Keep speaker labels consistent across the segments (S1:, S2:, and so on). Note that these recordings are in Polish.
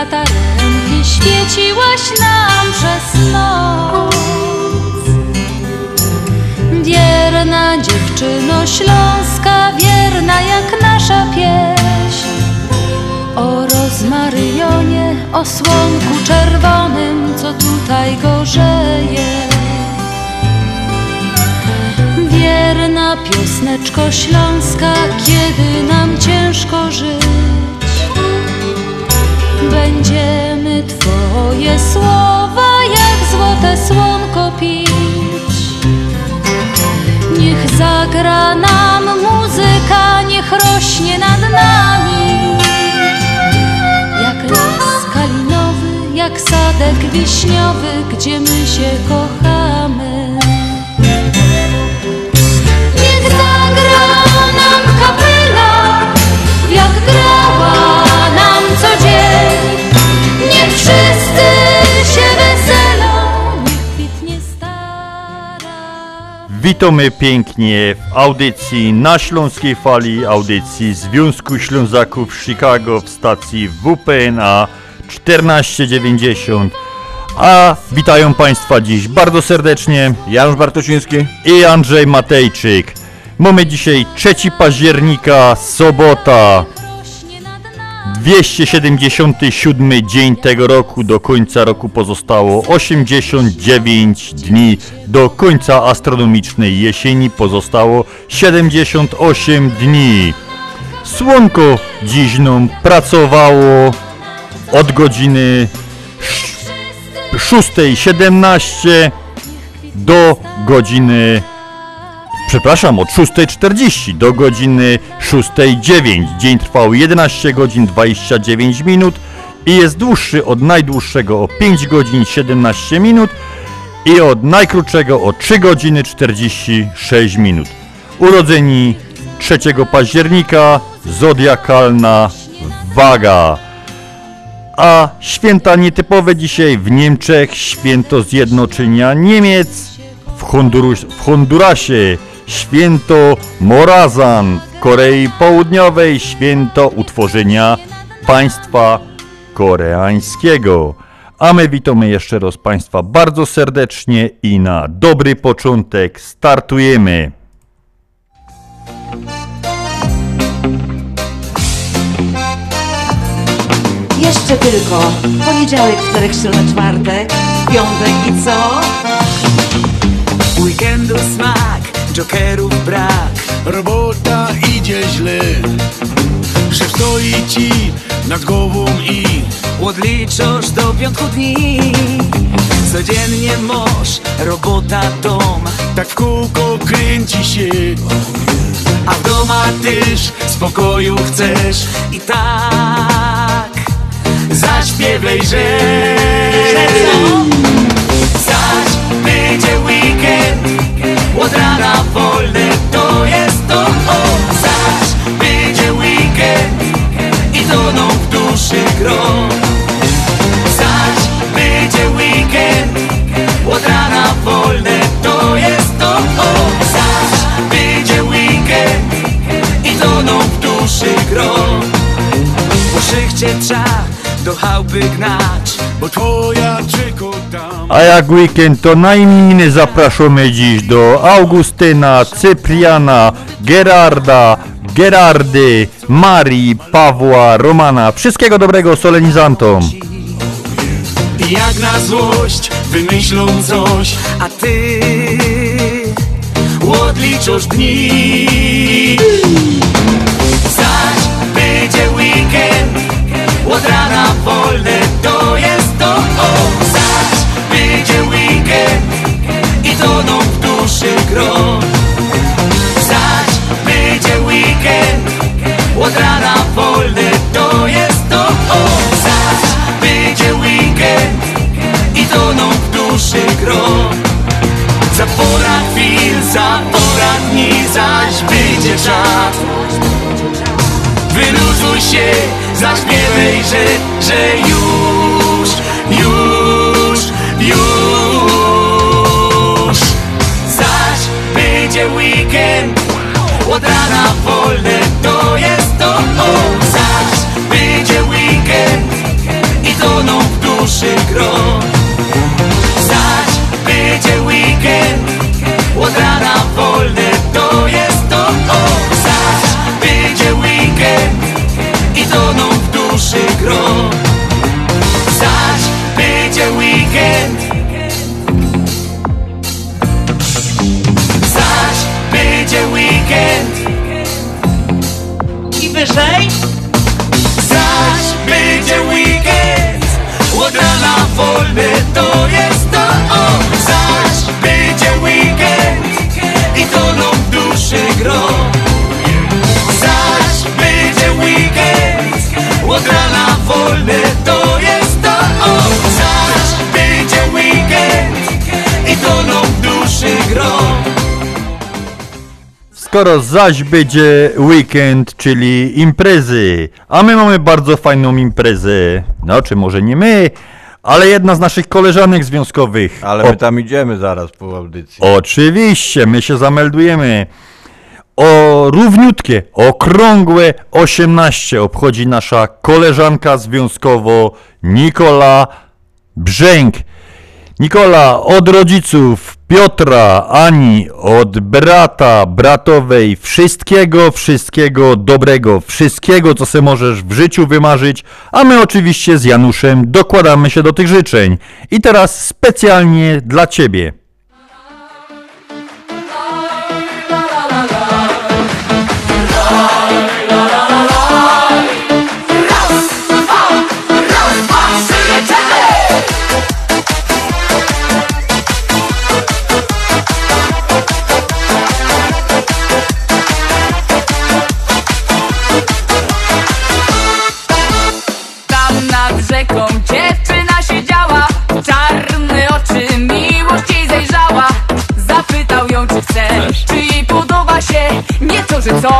S1: latarenki świeciłaś nam przez noc. Wierna dziewczyno Śląska, wierna jak nasza pieśń. O rozmaryjonie, o słonku czerwonym, co tutaj gorzeje. Wierna piosneczko śląska, kiedy nam ciężko żyć, będziemy Twoje słowa jak złote słonko pić. Niech zagra nam muzyka, niech rośnie nad nami. Jak las kalinowy, jak sadek wiśniowy, gdzie my się kochamy. Niech wszyscy się weselą, niech kwitnie stara.
S2: Witamy pięknie w audycji na Śląskiej Fali, audycji Związku Ślązaków Chicago w stacji WPNA 1490. A witają Państwa dziś bardzo serdecznie
S3: Janusz Bartosiński.
S2: i Andrzej Matejczyk. Mamy dzisiaj 3 października, sobota. 277 dzień tego roku. Do końca roku pozostało 89 dni. Do końca astronomicznej jesieni pozostało 78 dni. Słonko dziś nam pracowało od godziny 6.17 do godziny Przepraszam, od 6.40 do godziny 6.09. Dzień trwał 11 godzin 29 minut i jest dłuższy od najdłuższego o 5 godzin 17 minut i od najkrótszego o 3 godziny 46 minut. Urodzeni 3 października, zodiakalna waga. A święta nietypowe dzisiaj w Niemczech, święto zjednoczenia Niemiec, w, Hondurus, w Hondurasie święto Morazan, w Korei Południowej święto utworzenia państwa koreańskiego. A my witamy jeszcze raz Państwa bardzo serdecznie i na dobry początek startujemy.
S4: Jeszcze tylko poniedziałek, wtorek, środa, czwartek, piątek i co?
S5: Weekendu smak, jokerów brak.
S6: Robota idzie źle Szef stoi ci nad głową i
S5: Odliczasz do piątku dni Codziennie masz robota, dom.
S6: tak w kółko kręci się.
S5: A w doma też spokoju chcesz. I tak zaśpiewaj, że Zaś będzie weekend
S2: A jak weekend to na imieniny zapraszamy dziś do Augustyna, Cypriana, Gerarda, Gerardy, Marii, Pawła, Romana. Wszystkiego dobrego solenizantom.
S6: Jak na złość wymyślą coś
S5: A ty odliczasz dni Zaś będzie weekend Od rana wolne to jest to o czas Wyluzuj się, zaśpiewaj, że, że już, już, już. Zaś będzie weekend, Od rana wolne to jest to o, Zaś będzie weekend I toną w duszy gro. Zaś będzie weekend Od rana wolne to jest I toną w duszy gro. Zaś będzie weekend. Zaś będzie weekend.
S4: I wyżej.
S5: Zaś będzie weekend. Od rana wolne to jest to o. Zaś będzie weekend. I toną w duszy gro to jest to Zaś weekend I toną w duszy gro
S2: Skoro zaś będzie weekend, czyli imprezy, a my mamy bardzo fajną imprezę, no czy może nie my, ale jedna z naszych koleżanek związkowych.
S3: Ale
S2: O-
S3: my tam idziemy zaraz po audycji.
S2: Oczywiście, my się zameldujemy. O równiutkie, okrągłe 18 obchodzi nasza koleżanka związkowo Nikola Brzęk. Nikola od rodziców Piotra, Ani, od brata, bratowej, wszystkiego, wszystkiego dobrego, wszystkiego, co se możesz w życiu wymarzyć, a my oczywiście z Januszem dokładamy się do tych życzeń. I teraz specjalnie dla Ciebie.
S7: Nie to,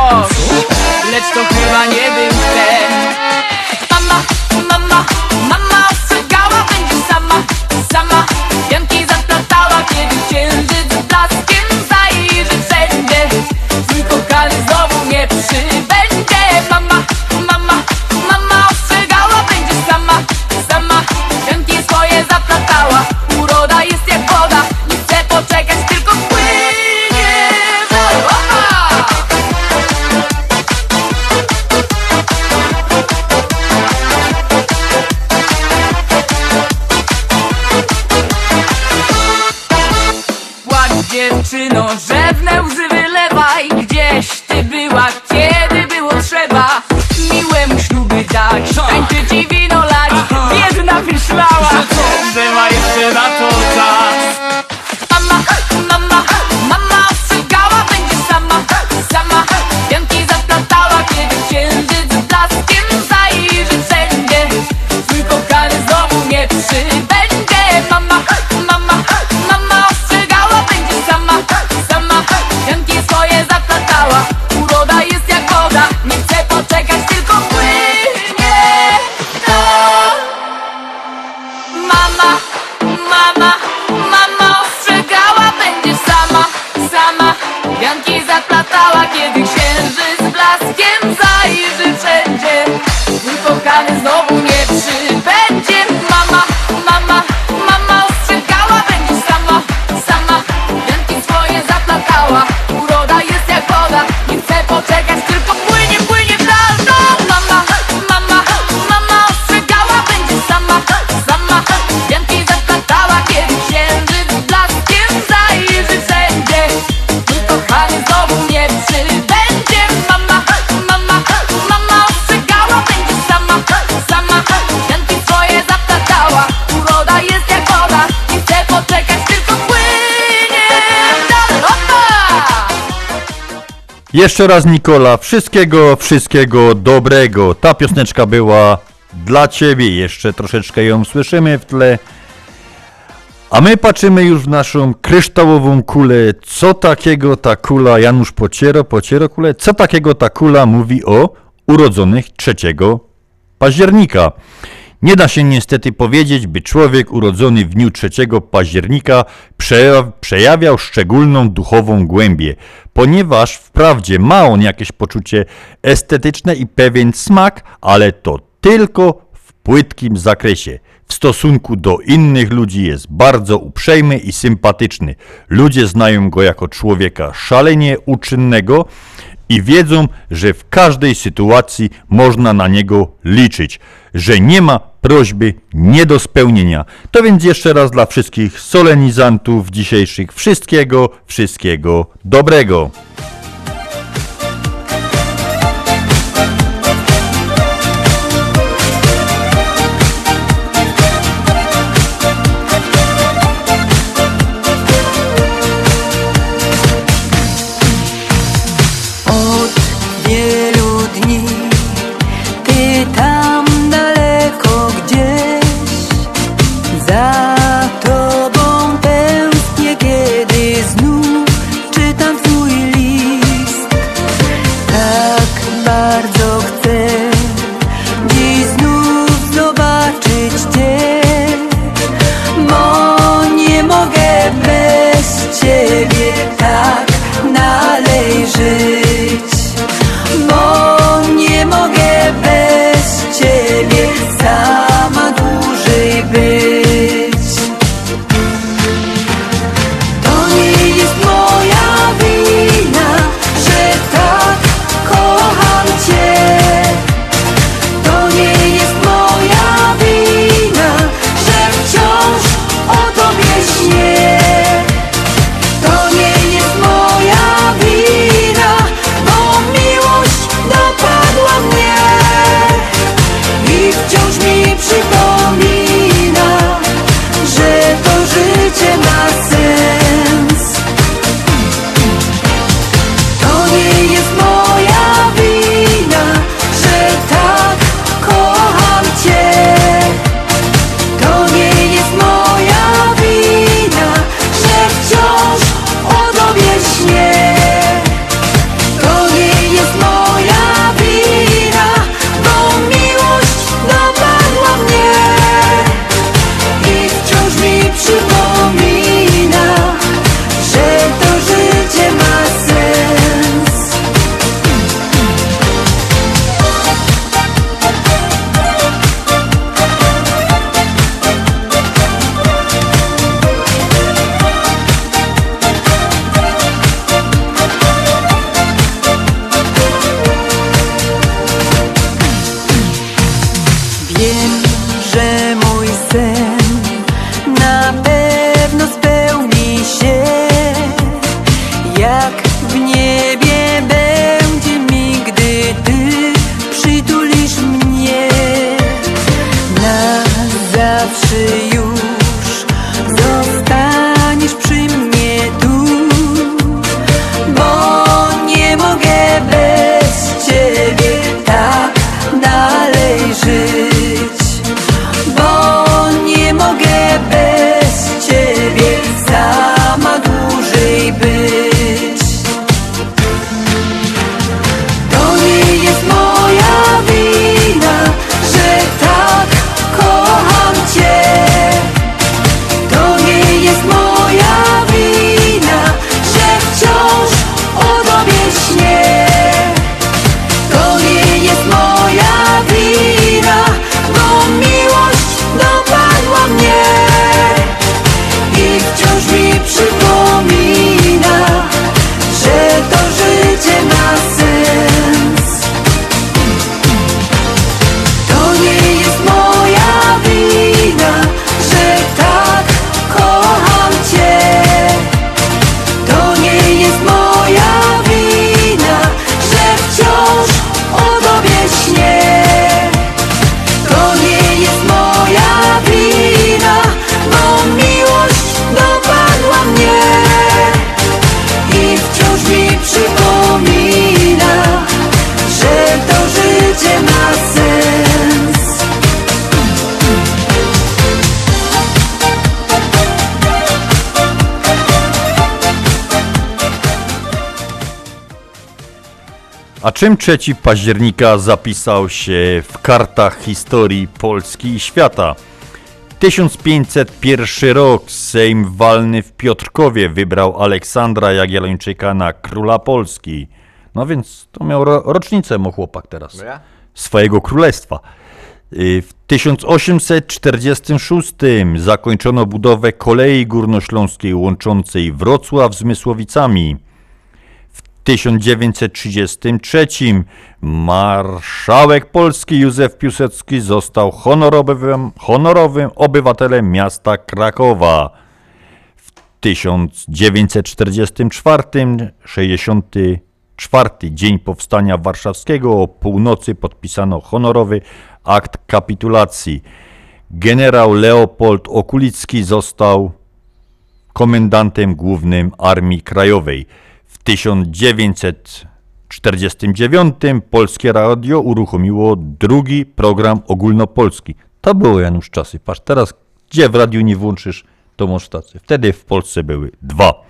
S7: Jeszcze
S2: raz Nikola, wszystkiego, wszystkiego dobrego. Ta pioseneczka była dla Ciebie, jeszcze troszeczkę ją słyszymy w tle. A my patrzymy już w naszą kryształową kulę. Co takiego ta kula, Janusz Pociero, Pociero kulę, co takiego ta kula mówi o urodzonych 3 października. Nie da się niestety powiedzieć, by człowiek urodzony w dniu 3 października przeja- przejawiał szczególną duchową głębię, ponieważ wprawdzie ma on jakieś poczucie estetyczne i pewien smak, ale to tylko w płytkim zakresie. W stosunku do innych ludzi jest bardzo uprzejmy i sympatyczny. Ludzie znają go jako człowieka szalenie uczynnego i wiedzą, że w każdej sytuacji można na niego liczyć, że nie ma prośby nie do spełnienia. To więc jeszcze raz dla wszystkich solenizantów dzisiejszych wszystkiego, wszystkiego dobrego. A czym 3 października zapisał się w kartach historii Polski i świata? 1501 rok Sejm walny w Piotrkowie wybrał Aleksandra Jagiellończyka na króla Polski. No więc to miał ro rocznicę mu chłopak teraz. Swojego królestwa. Y, W 1846 zakończono budowę kolei górnośląskiej łączącej Wrocław z Mysłowicami. W 1933 marszałek Polski Józef Piłsudski został honorowym, honorowym obywatelem miasta Krakowa. W 1944 64 dzień powstania warszawskiego o północy podpisano honorowy akt kapitulacji. Generał Leopold Okulicki został komendantem głównym Armii Krajowej. W 1949 Polskie Radio uruchomiło drugi program ogólnopolski. To było Janusz czasy. Patrz, teraz gdzie w radiu nie włączysz tą stację? Wtedy w Polsce były dwa.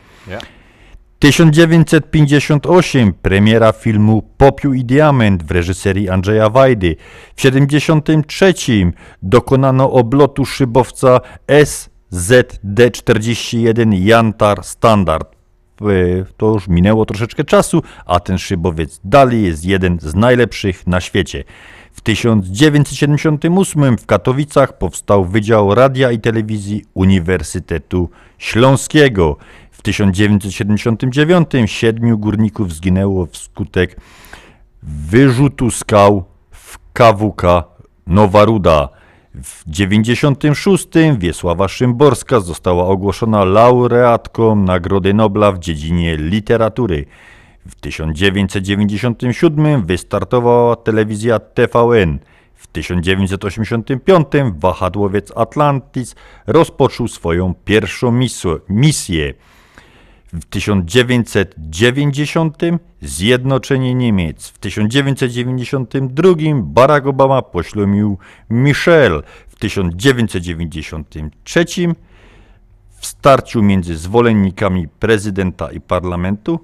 S2: 1958 premiera filmu Popiół i Diament w reżyserii Andrzeja Wajdy. W 73 dokonano oblotu szybowca SZD-41 Jantar Standard. E, To już minęło troszeczkę czasu, a ten szybowiec dalej jest jeden z najlepszych na świecie. W 1978 w Katowicach powstał Wydział Radia i Telewizji Uniwersytetu Śląskiego. W 1979 siedmiu górników zginęło wskutek wyrzutu skał w KWK Nowa Ruda. W 96 Wiesława Szymborska została ogłoszona laureatką Nagrody Nobla w dziedzinie literatury. W 1997 wystartowała telewizja TVN. W 1985 wahadłowiec Atlantis rozpoczął swoją pierwszą misję- misję. W 1990 Zjednoczenie Niemiec. W 1992 Barack Obama poślubił Michelle. W 1993 w starciu między zwolennikami prezydenta i parlamentu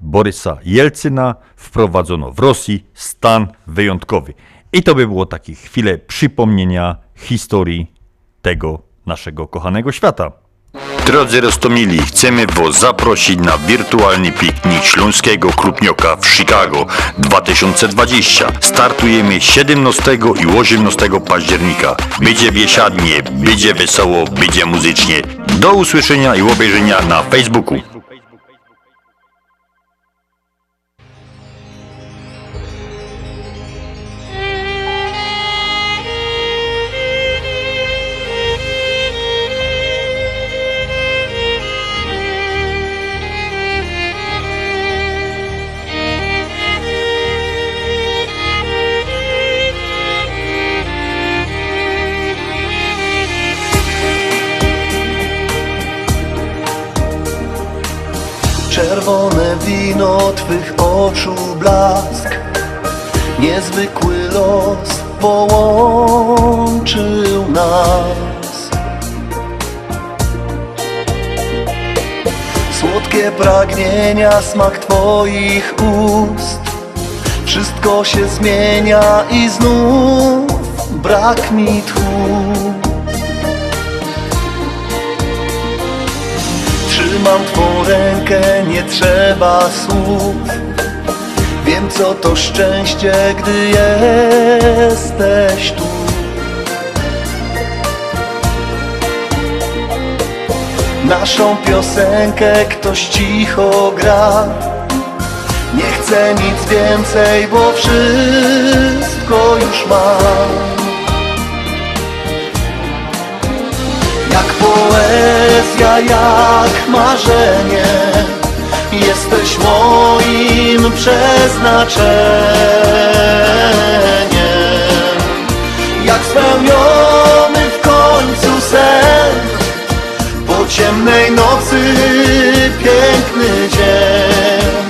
S2: Borysa Jelcyna wprowadzono w Rosji stan wyjątkowy. I to by było takie chwile przypomnienia historii tego naszego kochanego świata. Drodzy Rostomili, chcemy Was zaprosić na wirtualny piknik Śląskiego Krupnioka w Chicago 2020. Startujemy 17 i 18 października. Będzie biesiadnie, będzie wesoło, będzie muzycznie. Do usłyszenia i obejrzenia na Facebooku.
S8: Oczu blask. Niezwykły los połączył nas. Słodkie pragnienia, smak Twoich ust. Wszystko się zmienia i znów brak mi tchu. Trzymam Twą rękę, nie trzeba słów Wiem co to szczęście, gdy jesteś tu. Naszą piosenkę ktoś cicho gra. Nie chcę nic więcej, bo wszystko już mam Jak poezja, jak marzenie Jesteś moim przeznaczeniem? Jak spełniony w końcu sen Po ciemnej nocy piękny dzień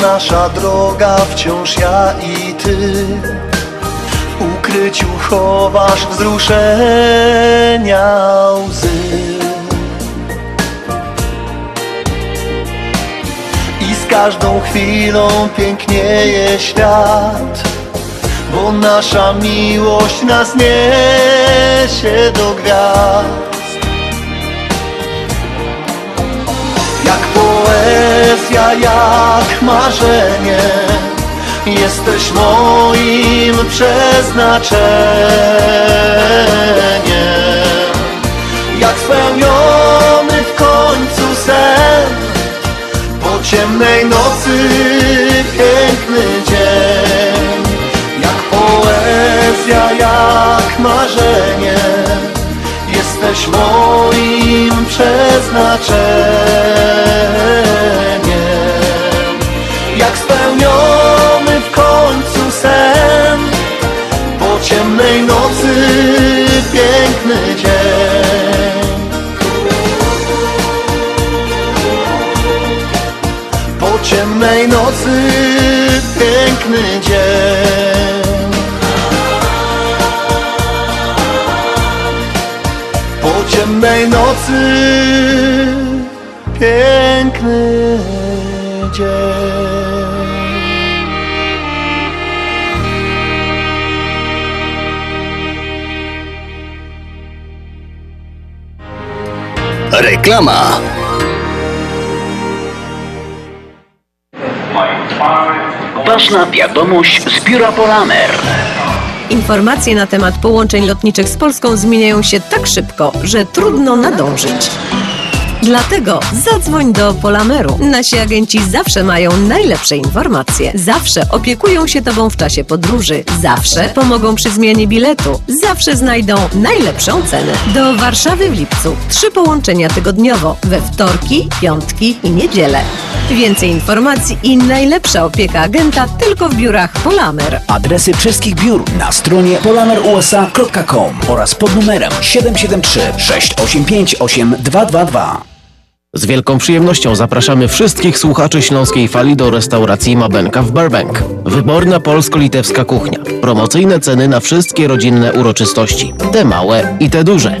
S8: nasza droga wciąż ja i ty. W ukryciu chowasz wzruszenia łzy. I z każdą chwilą pięknieje świat Bo nasza miłość nas niesie do gwiazd Jak poezja, jak marzenie. Jesteś moim przeznaczeniem. Jak spełniony w końcu sen Po ciemnej nocy piękny dzień. Jak poezja, jak marzenie Jesteś moim przeznaczeniem. Jak spełniony w końcu sen Po ciemnej nocy piękny dzień. Po ciemnej nocy piękny dzień ciemnej nocy piękny dzień
S9: Reklama. Ważna wiadomość z biura Polamer.
S10: Informacje na temat połączeń lotniczych z Polską zmieniają się tak szybko, że trudno nadążyć. Dlatego zadzwoń do Polameru. Nasi agenci zawsze mają najlepsze informacje. Zawsze opiekują się Tobą w czasie podróży. Zawsze pomogą przy zmianie biletu. Zawsze znajdą najlepszą cenę. Do Warszawy w lipcu. Trzy połączenia tygodniowo. We wtorki, piątki i niedzielę. Więcej informacji i najlepsza opieka agenta tylko w biurach Polamer.
S11: Adresy wszystkich biur na stronie polamerusa.com oraz pod numerem 773 685 8222.
S12: Z wielką przyjemnością zapraszamy wszystkich słuchaczy Śląskiej Fali do restauracji Mabenka w Burbank. Wyborna polsko-litewska kuchnia. Promocyjne ceny na wszystkie rodzinne uroczystości. Te małe i te duże.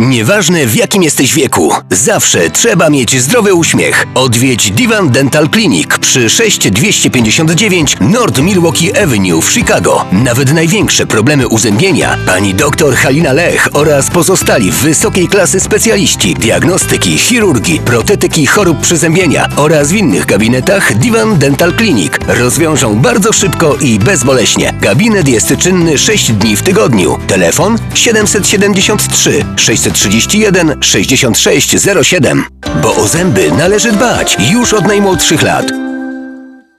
S13: Nieważne w jakim jesteś wieku, zawsze trzeba mieć zdrowy uśmiech. Odwiedź Divan Dental Clinic przy 6259 North Milwaukee Avenue w Chicago. Nawet największe problemy uzębienia pani dr Halina Lech oraz pozostali wysokiej klasy specjaliści diagnostyki, chirurgii, protetyki chorób przyzębienia oraz w innych gabinetach Divan Dental Clinic rozwiążą bardzo szybko i bezboleśnie. Gabinet jest czynny 6 dni w tygodniu. Telefon 773 631 6607. Bo o zęby należy dbać już od najmłodszych lat.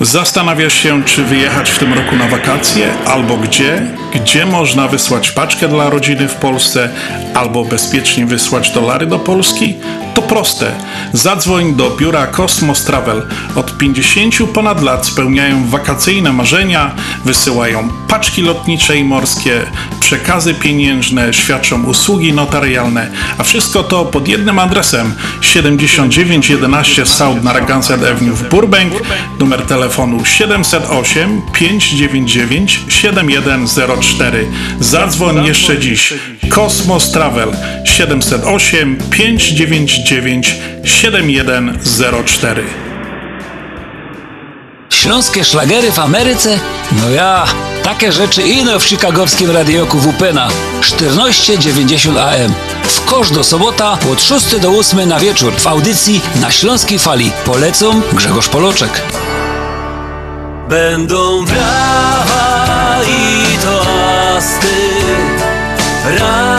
S14: Zastanawiasz się, czy wyjechać w tym roku na wakacje, albo gdzie? Gdzie można wysłać paczkę dla rodziny w Polsce, albo bezpiecznie wysłać dolary do Polski? To proste. Zadzwoń do biura Cosmos Travel. Od 50 ponad lat spełniają wakacyjne marzenia, wysyłają paczki lotnicze i morskie, przekazy pieniężne, świadczą usługi notarialne, a wszystko to pod jednym adresem 7911 South Narragansett Avenue w Burbank, numer telefonu 708 599 7104. Zadzwoń jeszcze dziś. Cosmos Travel 708 599 269 7104.
S9: Śląskie szlagery w Ameryce? No ja, takie rzeczy ino w chicagowskim radioku WPNA 1490 AM. W kosz do sobota od 6 do 8 na wieczór w audycji na Śląskiej Fali. Polecą Grzegorz Poloczek.
S15: Będą brawa i toasty, radość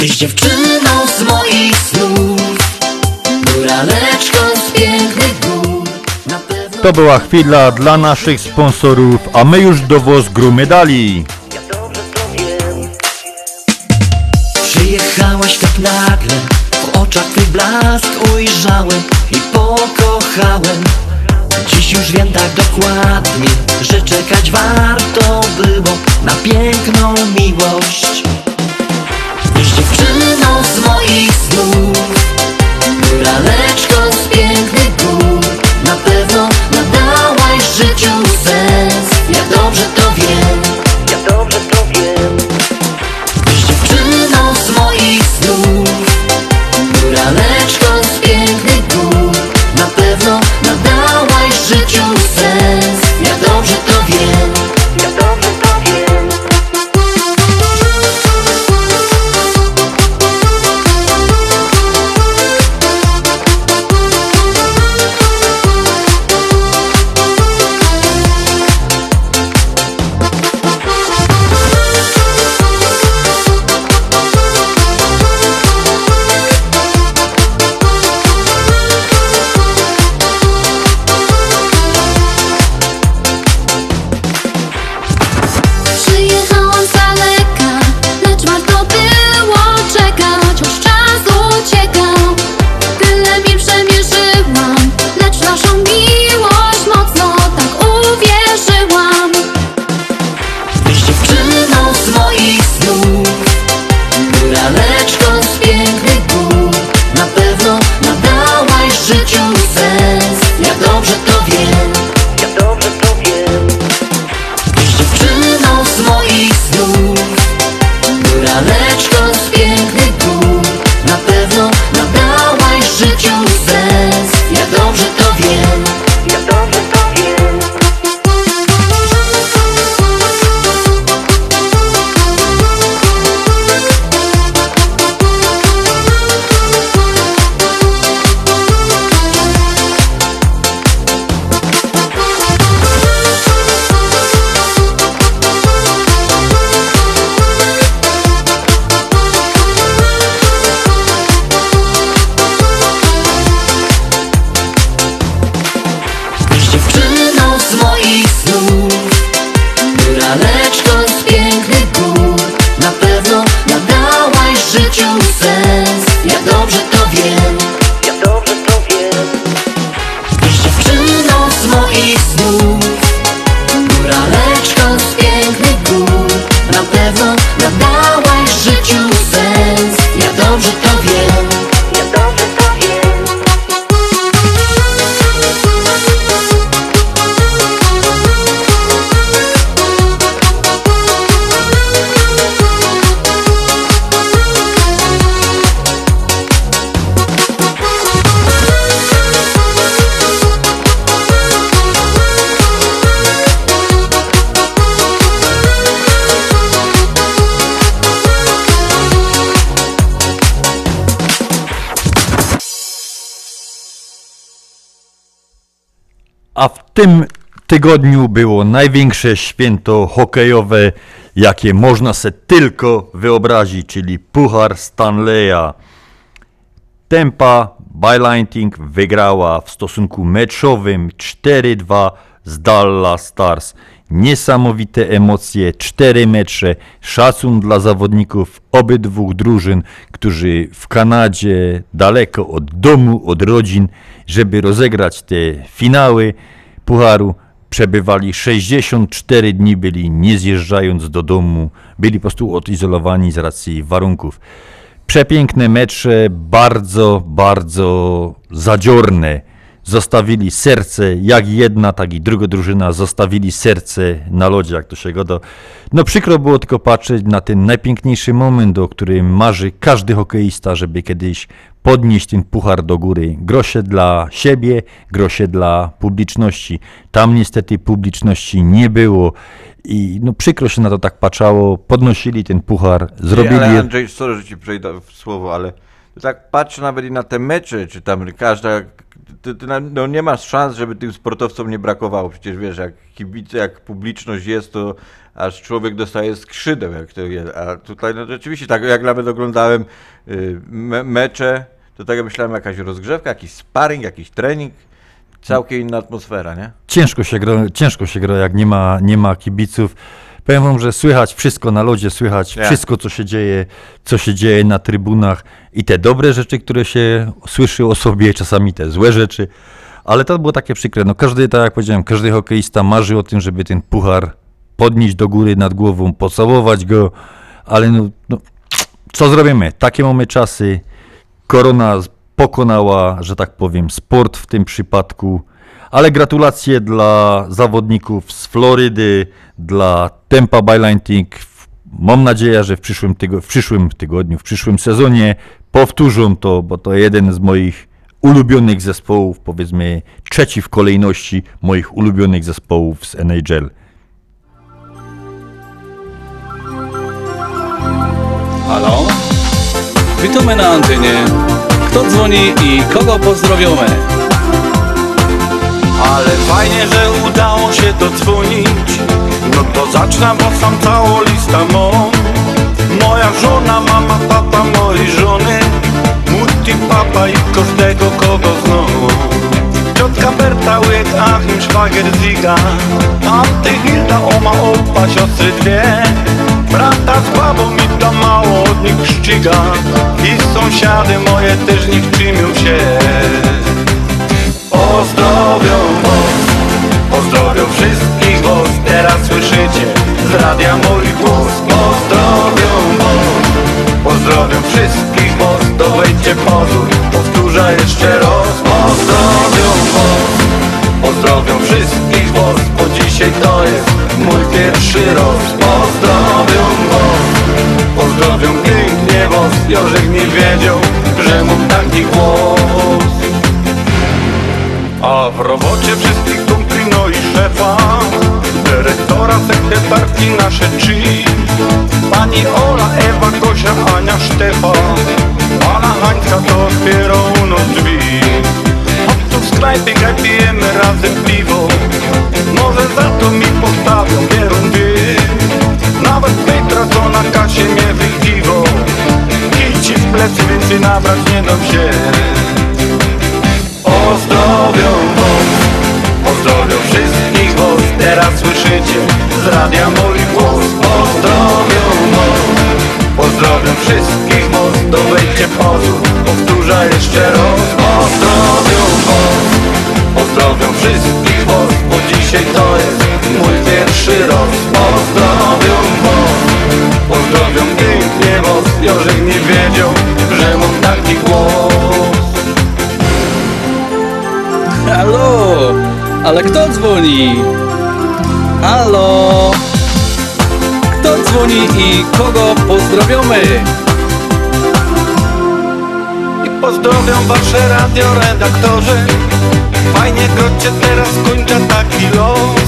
S1: Tyś dziewczyną z moich snów Góraleczką z pięknych gór.
S2: To była chwila dla naszych sponsorów, a my już do was gru medali.
S1: Przyjechałaś tak nagle W oczach twój blask ujrzałem I pokochałem. Dziś już wiem tak dokładnie Że czekać warto było Na piękną miłość z moich snów. Góraleczką z pięknych gór Na pewno nadałaś życiu sens
S2: tym tygodniu było największe święto hokejowe, jakie można sobie tylko wyobrazić, czyli Puchar Stanleya. Tempa Bylighting wygrała w stosunku meczowym 4-2 z Dallas Stars. Niesamowite emocje, cztery mecze, szacun dla zawodników obydwu drużyn, którzy w Kanadzie, daleko od domu, od rodzin, żeby rozegrać te finały Pucharu, przebywali 64 dni, byli nie zjeżdżając do domu, byli po prostu odizolowani z racji warunków. Przepiękne mecze, bardzo, bardzo zadziorne. Zostawili serce, jak jedna, tak i druga drużyna zostawili serce na lodzie, jak to się goda. No przykro było tylko patrzeć na ten najpiękniejszy moment, o którym marzy każdy hokeista, żeby kiedyś podnieść ten puchar do góry. Grosie dla siebie, grosie dla publiczności. Tam niestety publiczności nie było i no przykro się na to tak patrzało. Podnosili ten puchar, zrobili...
S3: Nie, ale Andrzej, sorry, że ci przejdę w słowo, ale tak patrzę nawet i na te mecze, czy tam każda... Ty, ty, no nie masz szans, żeby tym sportowcom nie brakowało. Przecież wiesz, jak kibice, jak publiczność jest, to aż człowiek dostaje skrzydeł, jak to jest. A tutaj no rzeczywiście, tak jak nawet oglądałem y, me, mecze, to tak jak myślałem, jakaś rozgrzewka, jakiś sparring, jakiś trening. Całkiem inna atmosfera, nie?
S2: Ciężko się gra, ciężko się gra jak nie ma, nie ma kibiców. Powiem wam, że słychać wszystko na lodzie, słychać
S3: Tak.
S2: wszystko, co się dzieje, co się dzieje na trybunach i te dobre rzeczy, które się słyszy o sobie, czasami te złe rzeczy, ale to było takie przykre. No każdy, tak jak powiedziałem, każdy hokeista marzy o tym, żeby ten puchar podnieść do góry nad głową, pocałować go, ale no, no co zrobimy? Takie mamy czasy. Korona pokonała, że tak powiem, sport w tym przypadku. Ale gratulacje dla zawodników z Florydy, dla Tampa Bay Lightning. Mam nadzieję, że w przyszłym, w przyszłym tygodniu, w przyszłym sezonie powtórzą to, bo to jeden z moich ulubionych zespołów, powiedzmy trzeci w kolejności moich ulubionych zespołów z NHL.
S16: Halo? Witamy na antenie. Kto dzwoni i kogo pozdrowiamy?
S17: Ale fajnie, że udało się dodzwonić To zacznę, bo sam całą listę mam. Moja żona, mama, papa mojej żony Mutti, papa i każdego kogo znam Ciotka Berta, łyk, Achim, szwagier, Ziga. Anty, Hilda, oma, opa, siostry dwie. Brata z babą mi to mało od nich szczyga I sąsiady moje też nie czymią się. Pozdrowią pozdrowią Teraz słyszycie. Z radia mój głos Pozdrowią was, pozdrowią wszystkich was To wejdźcie pozór, powtórzę jeszcze raz Pozdrowią was, pozdrowią wszystkich was Bo dzisiaj to jest mój pierwszy raz Pozdrowią was, pozdrowią pięknie was Jorzek nie wiedział, że mam taki głos. A w robocie wszystkich kumpli, no i szefa Dyrektora, sekretarki, nasze trzy Pani Ola, Ewa, Gosia, Ania, Stefan. Pana Hańka to otwiera u nas drzwi. Chodź tu w sklepie, graj, pijemy razem piwo. Może za to mi postawią pierundy Nawet Petra, co na kasie mnie wykiwo Kici w plecy, więcej nabrać nie dam się. Pozdrowią was, pozdrowią was Teraz słyszycie z radia mój głos. Pozdrowią was, pozdrowią wszystkich To wejdźcie pozór, powtórzę jeszcze raz. Pozdrowią was, pozdrowią wszystkich was Bo dzisiaj to jest mój pierwszy raz. Pozdrowią was, pozdrowią pięknie Jorzek nie wiedział, że mam taki głos.
S16: Halo? Ale kto dzwoni? Halo? Kto dzwoni i kogo pozdrowiamy?
S17: I pozdrowią wasze radioredaktorzy Fajnie grocie teraz kończę taki los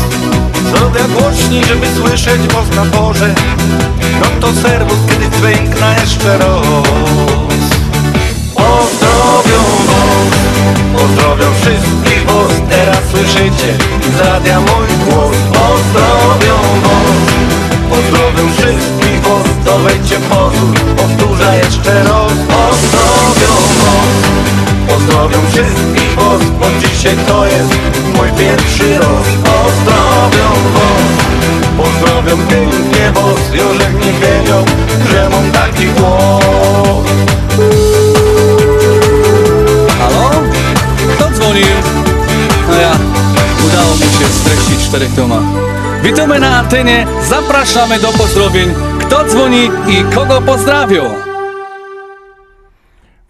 S17: Zrobię głośniej, żeby słyszeć was na porze No to serwus, kiedy dźwiękna jeszcze raz Pozdrowią was, pozdrowią wszystkich was Teraz słyszycie. Z radia mój głos. Pozdrowią was, pozdrowią wszystkich was To wejdźcie pozór, powtórzę jeszcze raz. Pozdrowią was, pozdrowią wszystkich was Bo dzisiaj to jest mój pierwszy raz. Pozdrowią was, Pozdrowią pięknie, bo Jorzek nie wiedział, że mam taki głos
S16: mi się streścić w czterech. Witamy na antenie, zapraszamy do pozdrowień. Kto dzwoni i kogo pozdrawią?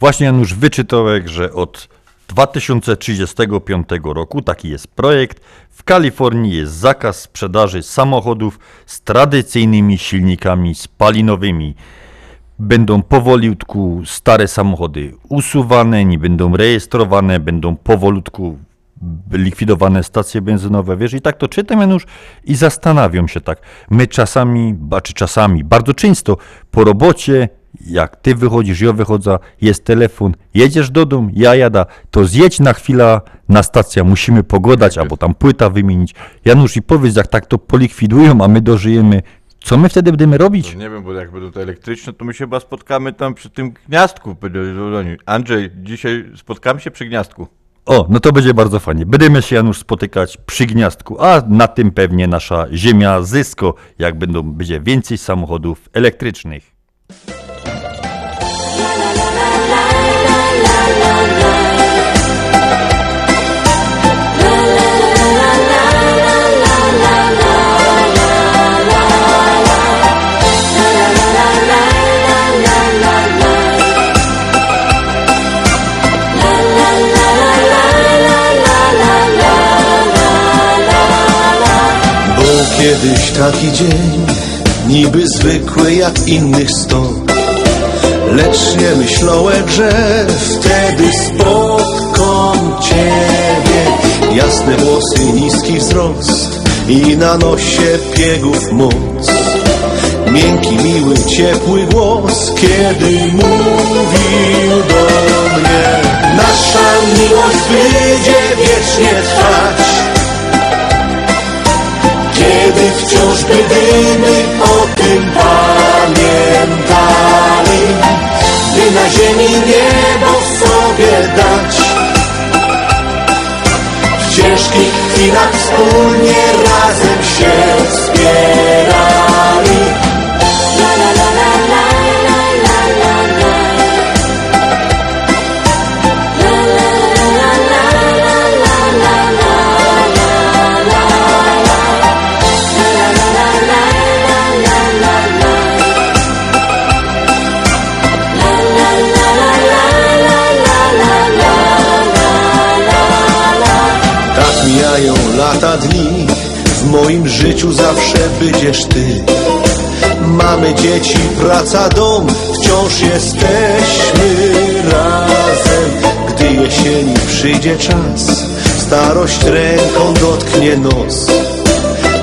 S2: Właśnie Janusz Wyczytołek, że od 2035 roku taki jest projekt. W Kalifornii jest zakaz sprzedaży samochodów z tradycyjnymi silnikami spalinowymi. Będą powolutku stare samochody usuwane, nie będą rejestrowane, będą powolutku likwidowane stacje benzynowe, wiesz, i tak to czytam Janusz i zastanawiam się tak. My czasami, ba- czy czasami, bardzo często po robocie, jak ty wychodzisz, ja wychodzę, jest telefon, jedziesz do domu, ja jada, to zjedź na chwilę na stację, musimy pogodać, albo tam płyta wymienić. Janusz, i powiedz, jak tak to polikwidują, a my dożyjemy, co my wtedy będziemy robić?
S3: No nie wiem, bo jak będą te elektryczne, to my się chyba spotkamy tam przy tym gniazdku. Andrzej, dzisiaj spotkamy się przy gniazdku.
S2: O, no to będzie bardzo fajnie. Będziemy się Janusz spotykać przy gniazdku, a na tym pewnie nasza ziemia zysko, jak będą, będzie więcej samochodów elektrycznych.
S8: Kiedyś taki dzień, niby zwykły jak innych sto. Lecz nie myślałem, że wtedy spotkam Ciebie. Jasne włosy, niski wzrost i na nosie piegów moc. Miękki, miły, ciepły głos, kiedy mówił do mnie. Nasza miłość będzie wiecznie trwać. Wciąż będziemy o tym pamiętali By na ziemi niebo sobie dać. W ciężkich chwilach wspólnie razem się wspierali ty. Mamy dzieci, praca, dom Wciąż jesteśmy razem. Gdy jesieni przyjdzie czas Starość ręką dotknie nos.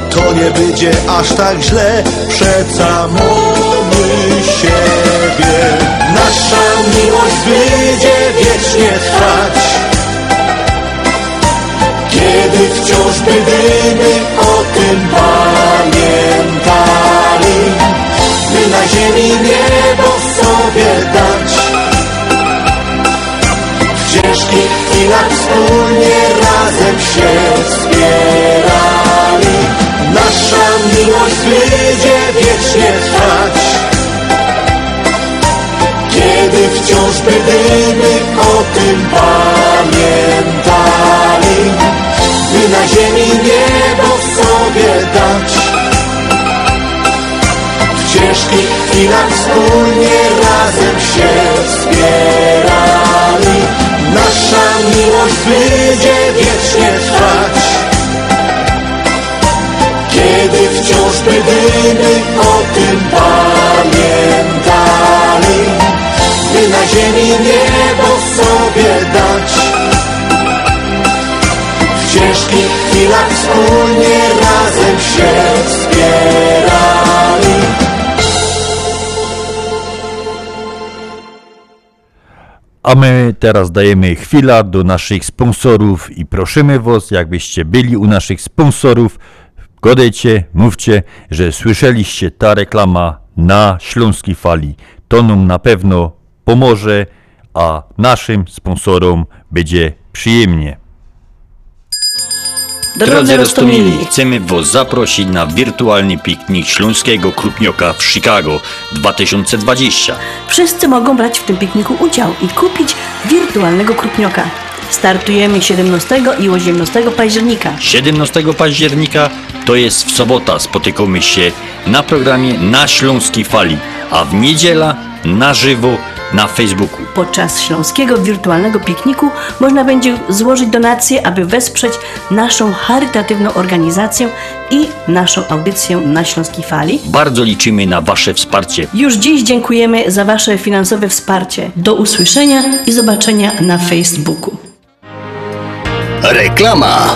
S8: To nie będzie aż tak źle Przeca mamy siebie. Nasza miłość będzie wiecznie trwać. Kiedy wciąż będziemy o tym pamiętali By na ziemi niebo sobie dać. W ciężkich chwilach wspólnie razem się wspierali Nasza miłość będzie wiecznie trwać. Kiedy wciąż będziemy o tym pamiętali by na ziemi niebo sobie dać. W ciężkich chwilach wspólnie razem się wspierali. Nasza miłość będzie wiecznie trwać. Kiedy wciąż będziemy o tym pamiętali, by na ziemi niebo sobie dać. W ciężkich chwilach wspólnie razem się wspierali.
S2: A my teraz dajemy chwilę do naszych sponsorów i prosimy Was, jakbyście byli u naszych sponsorów, godejcie, mówcie, że słyszeliście ta reklama na Śląskiej Fali. To nam na pewno pomoże, a naszym sponsorom będzie przyjemnie.
S18: Drodzy Rostomili,
S2: chcemy Was zaprosić na wirtualny piknik Śląskiego Krupnioka w Chicago 2020.
S19: Wszyscy mogą brać w tym pikniku udział i kupić wirtualnego krupnioka. Startujemy 17 i 18 października.
S2: 17 października to jest w sobota. Spotykamy się na programie Na Śląskiej Fali, a w niedziela na żywo na Facebooku.
S19: Podczas śląskiego wirtualnego pikniku można będzie złożyć donacje, aby wesprzeć naszą charytatywną organizację i naszą audycję na Śląskiej Fali.
S2: Bardzo liczymy na Wasze wsparcie.
S19: Już dziś dziękujemy za Wasze finansowe wsparcie. Do usłyszenia i zobaczenia na Facebooku.
S13: Reklama.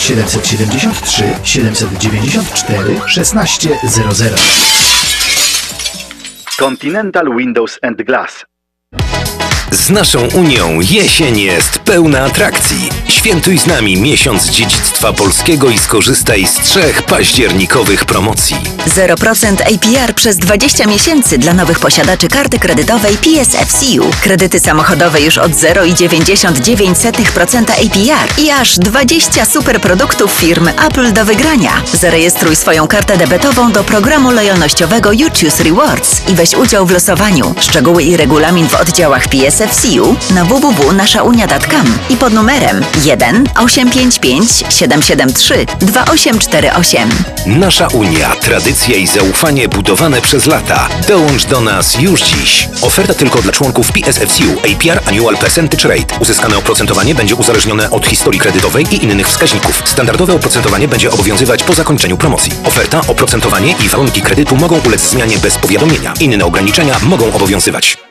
S20: 773 794 1600 Continental Windows and Glass
S13: Z naszą Unią jesień jest pełna atrakcji. Świętuj z nami miesiąc dziedzictwa polskiego i skorzystaj z trzech październikowych promocji.
S21: 0% APR przez 20 miesięcy dla nowych posiadaczy karty kredytowej PSFCU. Kredyty samochodowe już od 0,99% APR i aż 20 super produktów firm Apple do wygrania. Zarejestruj swoją kartę debetową do programu lojalnościowego UChoose Rewards i weź udział w losowaniu. Szczegóły i regulamin w oddziałach PSFCU na www.naszaunia.com i pod numerem 1 855 773 2848.
S13: Nasza Unia, tradycja i zaufanie budowane przez lata. Dołącz do nas już dziś. Oferta tylko dla członków PSFCU APR Annual Percentage Rate. Uzyskane oprocentowanie będzie uzależnione od historii kredytowej i innych wskaźników. Standardowe oprocentowanie będzie obowiązywać po zakończeniu promocji. Oferta, oprocentowanie i warunki kredytu mogą ulec zmianie bez powiadomienia. Inne ograniczenia mogą obowiązywać.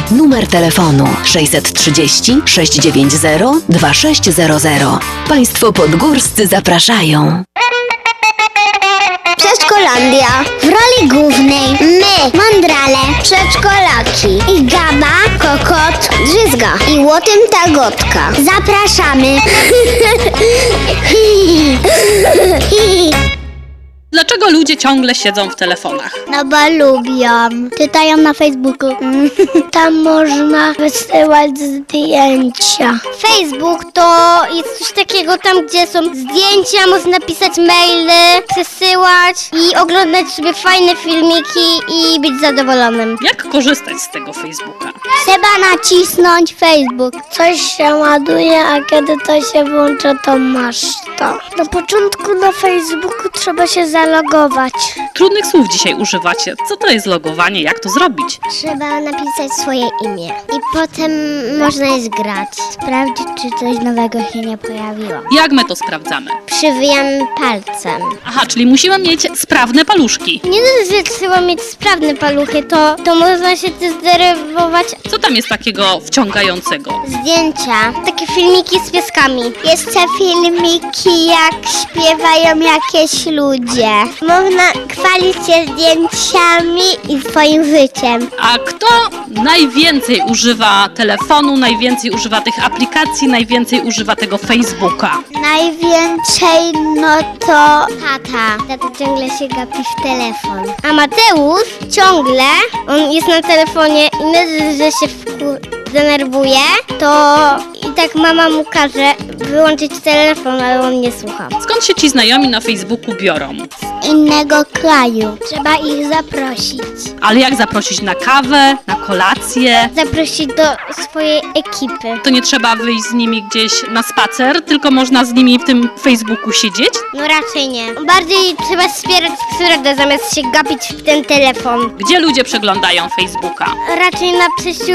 S22: Numer telefonu 630 690 2600. Państwo podgórscy zapraszają.
S23: Przedszkolandia. W roli głównej my, Mondrale, przedszkolaki i Gaba, Kokot, Drzyzga i Łotem Tagotka. Zapraszamy.
S24: Dlaczego ludzie ciągle siedzą w telefonach?
S23: No bo lubią. Czytają na Facebooku. Tam można wysyłać zdjęcia. Facebook to jest coś takiego tam, gdzie są zdjęcia, można pisać maile, przesyłać i oglądać sobie fajne filmiki i być zadowolonym.
S24: Jak korzystać z tego Facebooka?
S23: Trzeba nacisnąć Facebook. Coś się ładuje, a kiedy to się włącza, to masz to. Na początku na Facebooku trzeba się zalogować.
S24: Trudnych słów dzisiaj używacie. Co to jest logowanie? Jak to zrobić?
S23: Trzeba napisać swoje imię i potem można jest grać. Sprawdzić, czy coś nowego się nie pojawiło.
S24: Jak my to sprawdzamy?
S23: Przywijamy palcem.
S24: Aha, czyli musimy mieć sprawne paluszki.
S23: Nie dość, że trzeba mieć sprawne paluchy, to, to można się zdenerwować
S24: Co tam jest takiego wciągającego?
S23: zdjęcia, takie filmiki z pieskami. Jeszcze filmiki, jak śpiewają jakieś ludzie. Można chwalić się zdjęciami i swoim życiem.
S24: A kto najwięcej używa telefonu, najwięcej używa tych aplikacji, najwięcej używa tego Facebooka?
S23: Najwięcej no to tata. Tata ciągle się gapi w telefon. A Mateusz ciągle, on jest na telefonie i nie że się wkur- denerwuje, to i tak mama mu każe wyłączyć telefon, ale on nie słucha.
S24: Skąd się ci znajomi na Facebooku biorą?
S23: innego kraju. Trzeba ich zaprosić.
S24: Ale jak zaprosić na kawę, na kolację?
S23: Zaprosić do swojej ekipy.
S24: To nie trzeba wyjść z nimi gdzieś na spacer, tylko można z nimi w tym Facebooku siedzieć?
S23: No raczej nie. Bardziej trzeba wspierać przyrodę zamiast się gapić w ten telefon.
S24: Gdzie ludzie przeglądają Facebooka?
S23: Raczej na przejściu,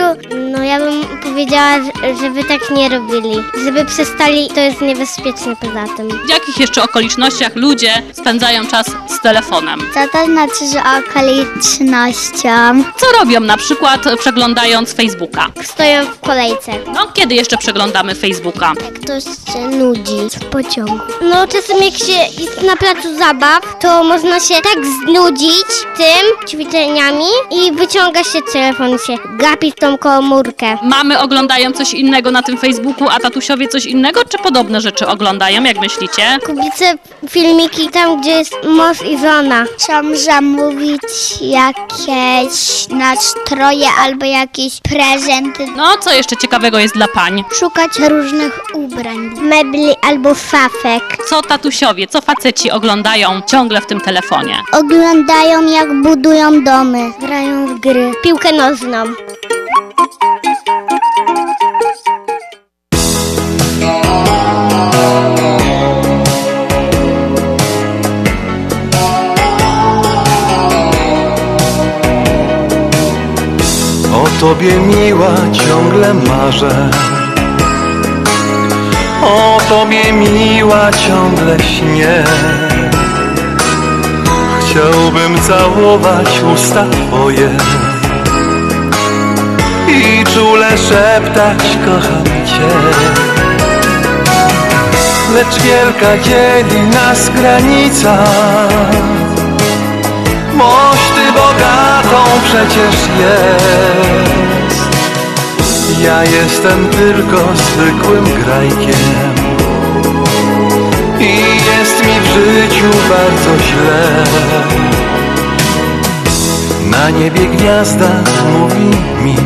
S23: no ja bym powiedziała, że- żeby tak nie robili. Żeby przestali, to jest niebezpieczne poza tym.
S24: W jakich jeszcze okolicznościach ludzie spędzają czas z telefonem?
S23: Co to znaczy, że okolicznością?
S24: Co robią na przykład przeglądając Facebooka?
S23: Stoją w kolejce.
S24: No, kiedy jeszcze przeglądamy Facebooka?
S23: Ktoś się nudzi w pociągu. No czasem jak się jest na placu zabaw, to można się tak znudzić tym ćwiczeniami i wyciąga się telefon i się gapi w tą komórkę.
S24: Mamy oglądają coś innego na tym Facebooku, a tatusiowie coś innego, czy podobne rzeczy oglądają, jak myślicie?
S23: Kubice filmiki tam, gdzie jest mąż i żona. Chcą zamówić jakieś nastroje albo jakieś prezenty.
S24: No, co jeszcze ciekawego jest dla pań?
S23: Szukać różnych ubrań, mebli albo szafek.
S24: Co tatusiowie, co faceci oglądają ciągle w tym telefonie?
S23: Oglądają jak budują domy, grają w gry, piłkę nożną.
S5: Tobie miła ciągle marzę. O tobie miła ciągle śnię. Chciałbym całować usta twoje I czule szeptać kocham cię. Lecz wielka dzieli nas granica Moś ty bogatą przecież jest. Ja jestem tylko zwykłym grajkiem. I jest mi w życiu bardzo źle. Na niebie gwiazda mówi mi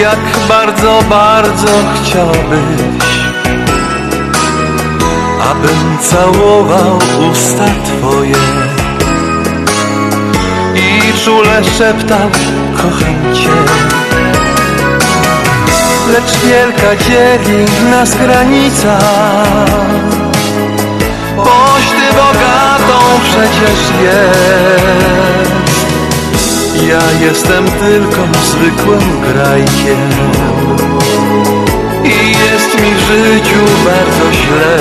S5: Jak bardzo, bardzo chciałabyś Abym całował usta Twoje I czule szeptał, kocham Cię. Lecz wielka dzieli nas granica. Boś Ty bogatą przecież jest Ja jestem tylko zwykłym grajkiem. I jest mi w życiu bardzo źle.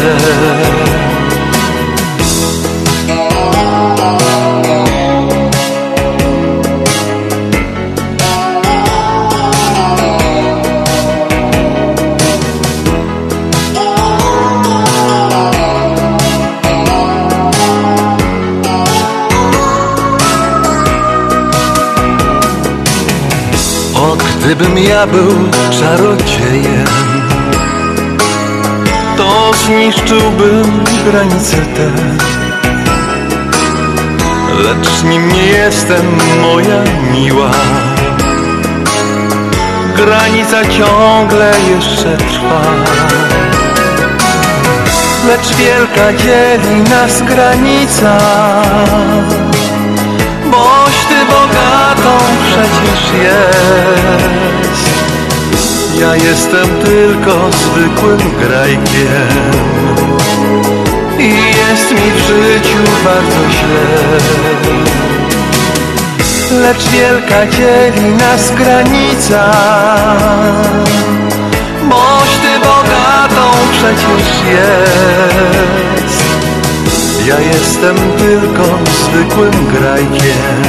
S5: Gdybym ja był czarodziejem to zniszczyłbym granice te. Lecz nim nie jestem moja miła. Granica ciągle jeszcze trwa. Lecz wielka dzieli nas granica bogatą przecież jest. Ja jestem tylko zwykłym grajkiem. I jest mi w życiu bardzo źle. Lecz wielka dzieli nas granica. Boś ty bogatą przecież jest Ja jestem tylko zwykłym grajkiem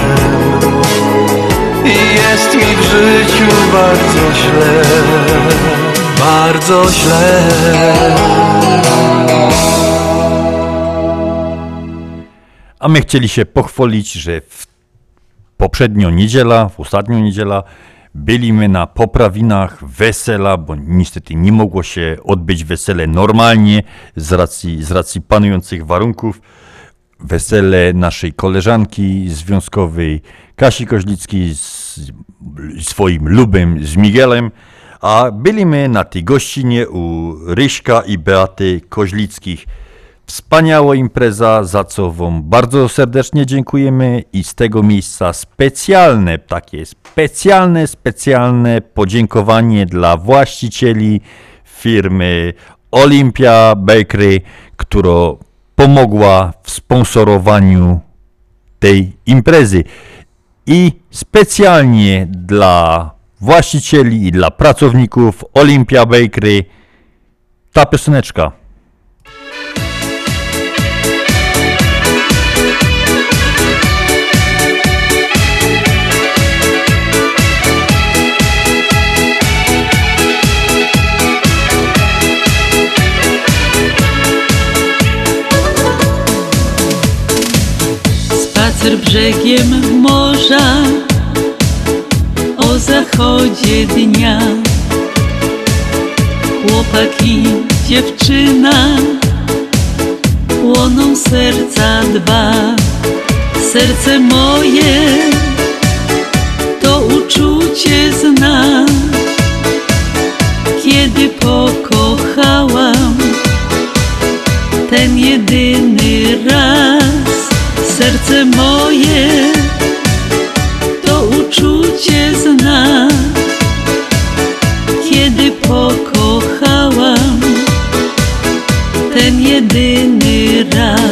S5: i jest mi w życiu bardzo źle, bardzo źle.
S2: A my chcieli się pochwalić, że w poprzednią niedziela, w ostatnią niedziela byliśmy na poprawinach wesela, bo niestety nie mogło się odbyć wesele normalnie z racji, z racji panujących warunków. Wesele naszej koleżanki związkowej Kasi Koźlickiej z swoim lubem, z Miguelem, a byliśmy na tej gościnie u Ryśka i Beaty Koźlickich. Wspaniała impreza, za co Wam bardzo serdecznie dziękujemy i z tego miejsca specjalne, takie specjalne, specjalne podziękowanie dla właścicieli firmy Olympia Bakery, która pomogła w sponsorowaniu tej imprezy. I specjalnie dla właścicieli i dla pracowników Olympia Bakery ta pioseneczka.
S25: Brzegiem morza o zachodzie dnia. Chłopak i dziewczyna łoną serca dwa. Serce moje to uczucie zna. Kiedy pokochałam ten jedyny raz, serce moje to uczucie zna. Kiedy pokochałam ten jedyny raz.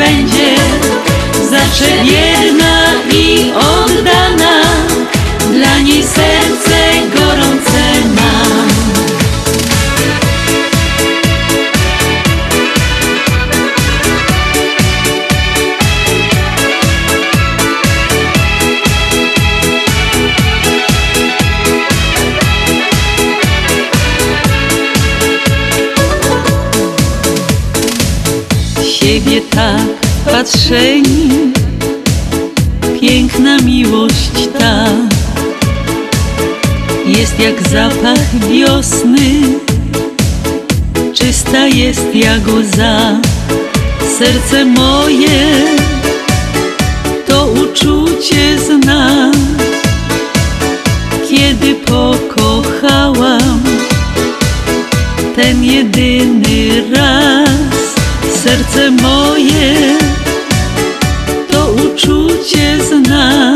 S25: Będzie. Zawsze wierna i oddana, dla niej serce gorące mam. siebie tak patrzeni, piękna miłość ta jest jak zapach wiosny, czysta jest jak łza. Serce moje to uczucie zna, kiedy pokochałam ten jedyny raz. Serce moje uczucie zna,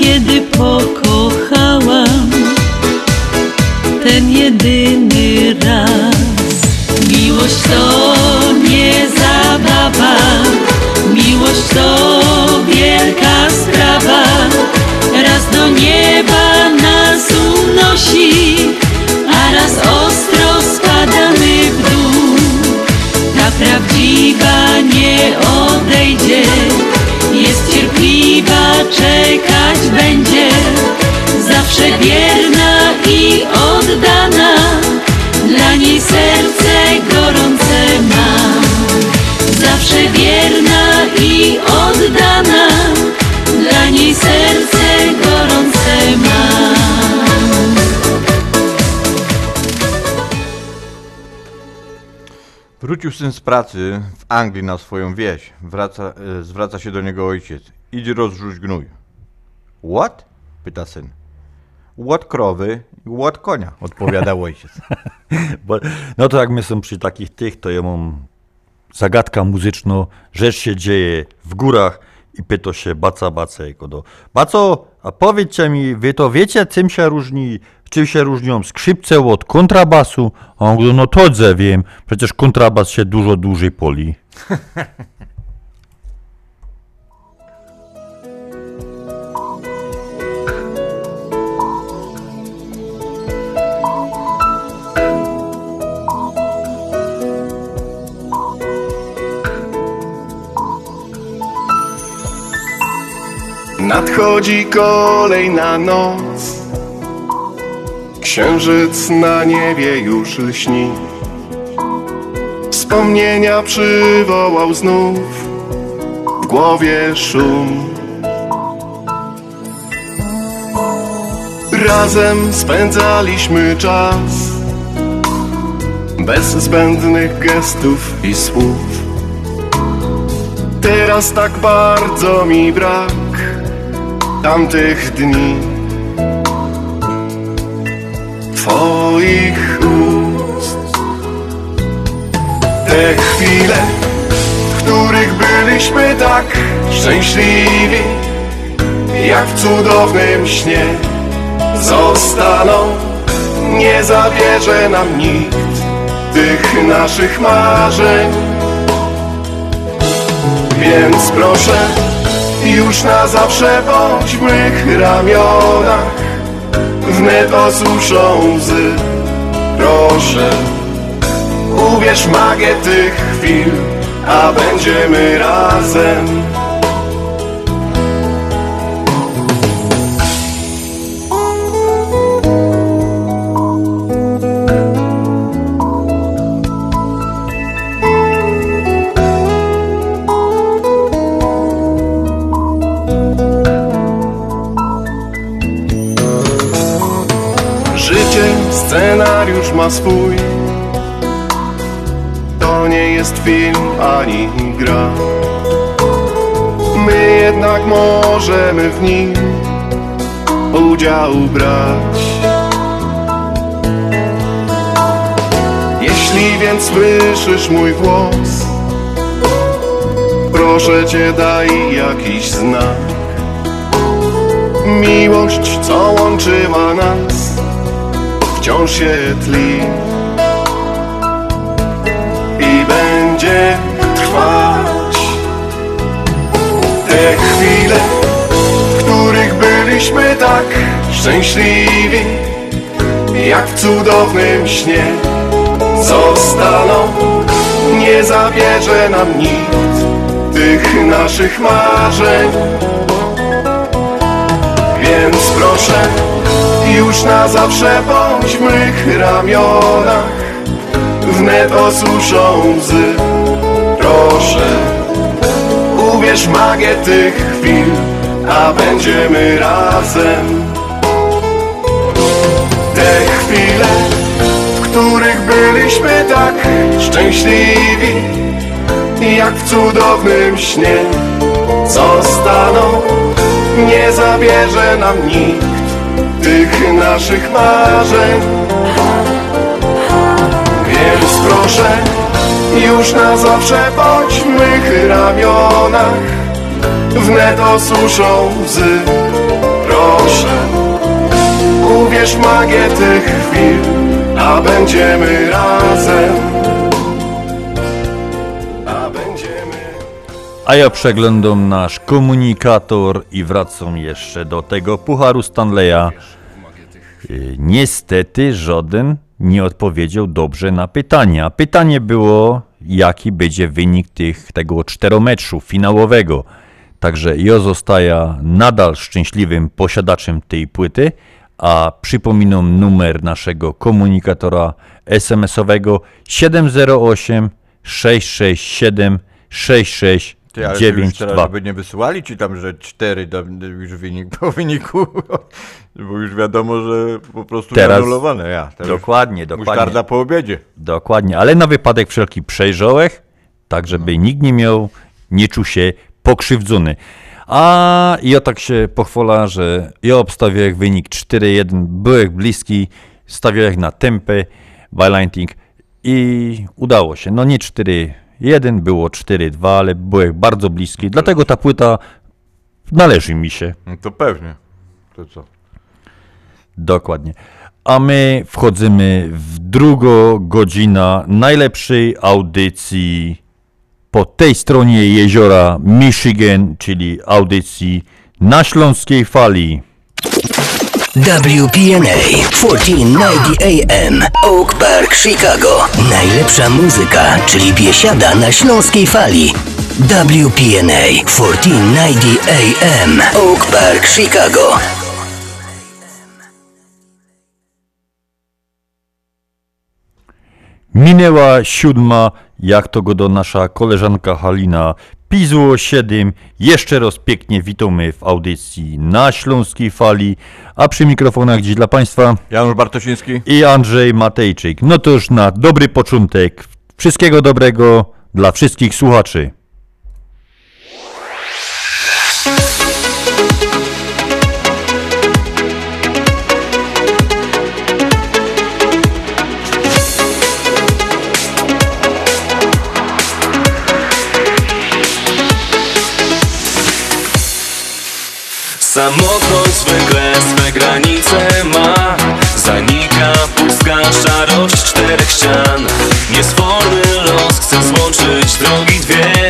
S25: kiedy pokochałam ten jedyny raz. Miłość to nie zabawa, miłość to wielka sprawa. Raz do nieba nas unosi, a raz ostro prawdziwa nie odejdzie, jest cierpliwa, czekać będzie. Zawsze wierna i oddana, dla niej serce gorące mam. Zawsze wierna i oddana, dla niej serce gorące mam.
S3: Wrócił syn z pracy w Anglii na swoją wieś. Wraca, e, zwraca się do niego ojciec. Idź rozrzuć gnój. What? pyta syn. Łot krowy łot konia, odpowiada ojciec.
S2: Bo, no to jak my są przy takich tych, to ja mam zagadka muzyczna, rzecz się dzieje w górach i pyta się baca jego do Baco, a powiedzcie mi, wy to wiecie, czym się różni, czym się różnią skrzypce od kontrabasu? A on mówi, no to dze wiem, przecież kontrabas się dużo dłużej poli.
S26: Nadchodzi kolejna noc Księżyc na niebie już lśni. Wspomnienia przywołał znów W głowie szum. Razem spędzaliśmy czas Bez zbędnych gestów i słów. Teraz tak bardzo mi brak Tamtych dni Twoich ust. Te chwile, w których byliśmy tak szczęśliwi Jak w cudownym śnie Zostaną, nie zabierze nam nikt Tych naszych marzeń. Więc proszę, już na zawsze bądź w mych ramionach Wnet osuszą łzy. Proszę, uwierz magię tych chwil A będziemy razem ma swój. To nie jest film ani gra. My jednak możemy w nim udział brać. Jeśli więc słyszysz mój głos Proszę cię daj jakiś znak. Miłość, co łączyła nas wciąż się tli i będzie trwać. Te chwile, w których byliśmy tak szczęśliwi, jak w cudownym śnie, zostaną, nie zabierze nam nikt tych naszych marzeń. Więc proszę, już na zawsze bądź w mych ramionach Wnet osuszą łzy. Proszę, uwierz magię tych chwil A będziemy razem. Te chwile, w których byliśmy tak szczęśliwi Jak w cudownym śnie Zostaną, nie zabierze nam nikt tych naszych marzeń. Więc proszę, już na zawsze bądź w mych ramionach. Wnet osuszą łzy Proszę, uwierz magię tych chwil A będziemy razem. A
S2: ja przeglądam nasz komunikator i wracam jeszcze do tego pucharu Stanleya. Y, Niestety żaden nie odpowiedział dobrze na pytanie. A pytanie było, jaki będzie wynik tych, tego czteromeczu finałowego. Także ja zostaję nadal szczęśliwym posiadaczem tej płyty, a przypominam numer naszego komunikatora SMS-owego 708 667 66
S3: Ty, ale to już teraz, żeby nie wysyłali ci tam, że 4 tam już wynik po wyniku, bo już wiadomo, że po prostu
S2: Teraz-
S3: anulowane. Ja, teraz
S2: Dokładnie, dokładnie.
S3: Musztarda po obiedzie.
S2: Dokładnie, ale na wypadek wszelki przejrzałek, tak żeby nikt nie miał, nie czuł się pokrzywdzony. A ja tak się pochwala, że ja obstawiałem wynik 4-1, byłem bliski, stawiałem na tempę, balancing i udało się. No nie 4-1, było 4-2, ale byłem bardzo bliski, dlatego ta płyta należy mi się.
S3: No to pewnie. To co?
S2: Dokładnie. A my wchodzimy w drugą godzinę najlepszej audycji po tej stronie jeziora Michigan, czyli audycji na Śląskiej Fali.
S13: WPNA 1490 AM Oak Park, Chicago. Najlepsza muzyka, czyli biesiada na śląskiej fali. WPNA 1490 AM Oak Park, Chicago.
S2: Minęła siódma jak to go do nasza koleżanka Halina Pizło 7. Jeszcze raz pięknie witamy w audycji na Śląskiej Fali, a przy mikrofonach dziś dla Państwa
S3: Janusz Bartosiński
S2: i Andrzej Matejczyk. No to już na dobry początek. Wszystkiego dobrego dla wszystkich słuchaczy.
S27: Samotność zwykle swe granice ma. Zanika pustka szarość czterech ścian. Niesforny los chce złączyć drogi dwie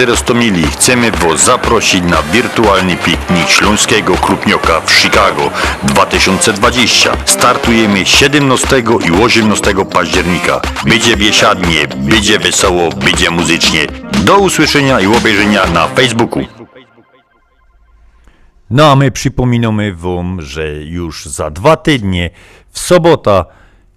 S2: Drodzy Rostomili, chcemy Was zaprosić na wirtualny piknik Śląskiego Krupnioka w Chicago 2020. Startujemy 17 i 18 października. Będzie biesiadnie, będzie wesoło, będzie muzycznie. Do usłyszenia i obejrzenia na Facebooku. No a my przypominamy Wam, że już za dwa tygodnie, w sobota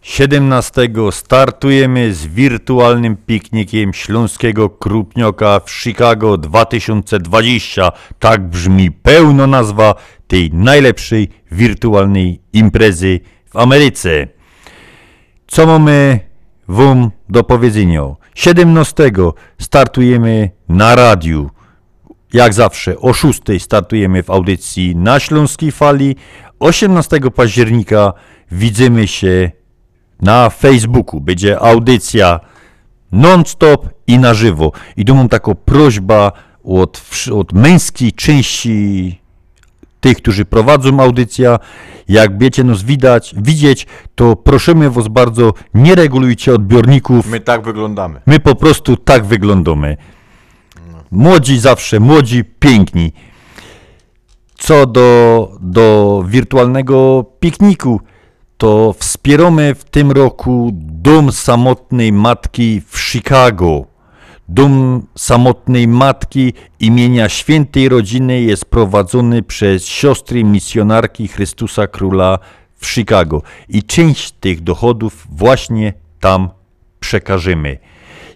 S2: 17 startujemy z wirtualnym piknikiem Śląskiego Krupnioka w Chicago 2020. Tak brzmi pełno nazwa tej najlepszej wirtualnej imprezy w Ameryce. Co mamy Wam do powiedzenia? 17 startujemy na radiu. Jak zawsze o 6 startujemy w audycji na Śląskiej Fali. 18 października widzimy się na Facebooku. Będzie audycja non-stop i na żywo. I tu mam taką prośbę od, od męskiej części tych, którzy prowadzą audycja. Jak będziecie nas widać, widzieć, to prosimy was bardzo, nie regulujcie odbiorników.
S3: My tak wyglądamy.
S2: My po prostu tak wyglądamy. Młodzi zawsze, młodzi, piękni. Co do, do wirtualnego pikniku, to wspieramy w tym roku Dom Samotnej Matki w Chicago. Dom Samotnej Matki imienia Świętej Rodziny jest prowadzony przez siostry misjonarki Chrystusa Króla w Chicago i część tych dochodów właśnie tam przekażemy.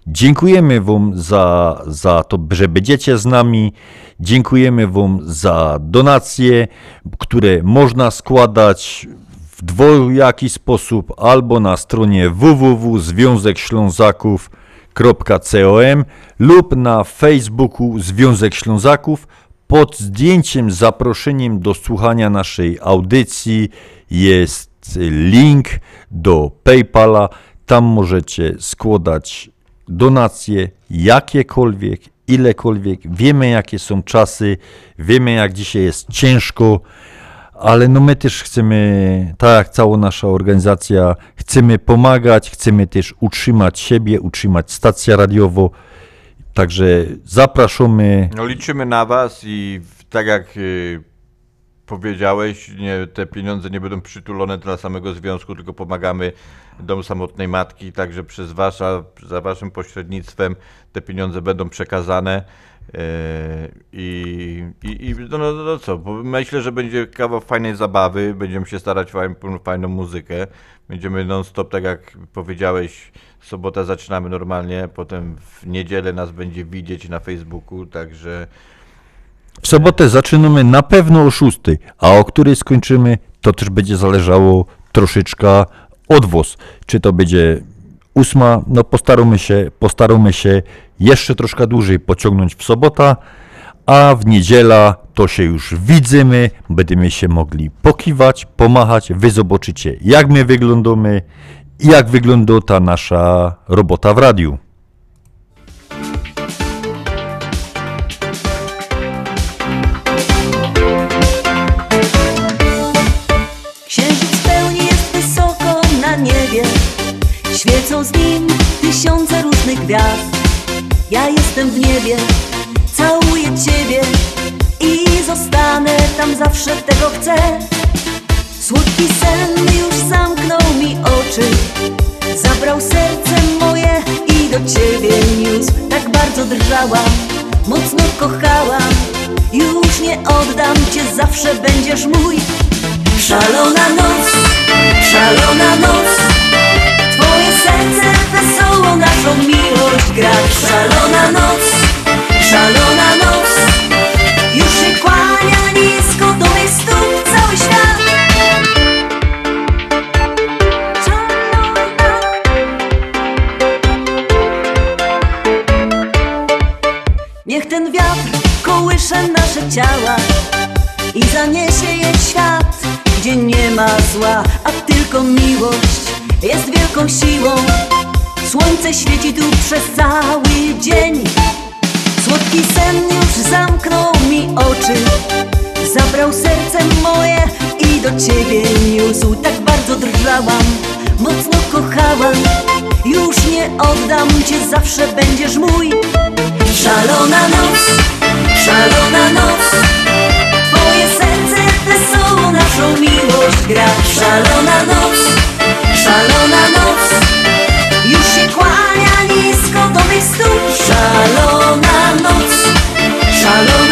S2: Dziękujemy Wam za, za to, że będziecie z nami. Dziękujemy Wam za donacje, które można składać w dwojaki sposób albo na stronie www.związekślązaków.com lub na Facebooku Związek Ślązaków. Pod zdjęciem zaproszeniem do słuchania naszej audycji jest link do PayPala. Tam możecie składać donacje jakiekolwiek, ilekolwiek. Wiemy, jakie są czasy, wiemy, jak dzisiaj jest ciężko, ale no my też chcemy, tak jak cała nasza organizacja, chcemy pomagać, chcemy też utrzymać siebie, utrzymać stację radiową. Także zapraszamy.
S3: No liczymy na was i tak jak y, powiedziałeś, nie, te pieniądze nie będą przytulone dla samego związku, tylko pomagamy Dom Samotnej Matki, także przez wasza, za waszym pośrednictwem te pieniądze będą przekazane. E, I, i, i no, no, no co, myślę, że będzie kawał fajnej zabawy, będziemy się starać fajną, fajną muzykę, będziemy non-stop, tak jak powiedziałeś, w sobotę zaczynamy normalnie, potem w niedzielę nas będzie widzieć na Facebooku, także
S2: W sobotę zaczynamy na pewno o 6, a o której skończymy, to też będzie zależało troszeczkę od was. Czy to będzie ósma, no postaramy się, postaramy się jeszcze troszkę dłużej pociągnąć w sobota, a w niedziela to się już widzimy, będziemy się mogli pokiwać, pomachać, wy zobaczycie jak my wyglądamy i jak wygląda ta nasza robota w radiu.
S27: Księżyc pełni jest wysoko na niebie. Świecą z nim tysiące różnych gwiazd Ja jestem w niebie, całuję Ciebie I zostanę tam zawsze, tego chcę. Słodki sen już zamknął mi oczy Zabrał serce moje i do Ciebie niósł. Tak bardzo drżałam, mocno kochałam Już nie oddam Cię, zawsze będziesz mój. Szalona noc, szalona noc Twoje serce wesoło naszą miłość gra Szalona noc, szalona noc. Już się kłania nisko do mych stóp cały świat. Niech ten wiatr kołysze nasze ciała i zaniesie je w świat, gdzie nie ma zła, a tylko miłość jest wielką siłą. Słońce świeci tu przez cały dzień. Słodki sen już zamknął mi oczy, zabrał serce moje i do ciebie niósł. Tak bardzo drżałam, mocno kochałam. Już nie oddam cię, zawsze będziesz mój. Szalona noc, szalona noc. Twoje serce wesoło naszą miłość gra Szalona noc, szalona noc nisko do mych stóp Szalona noc, szalona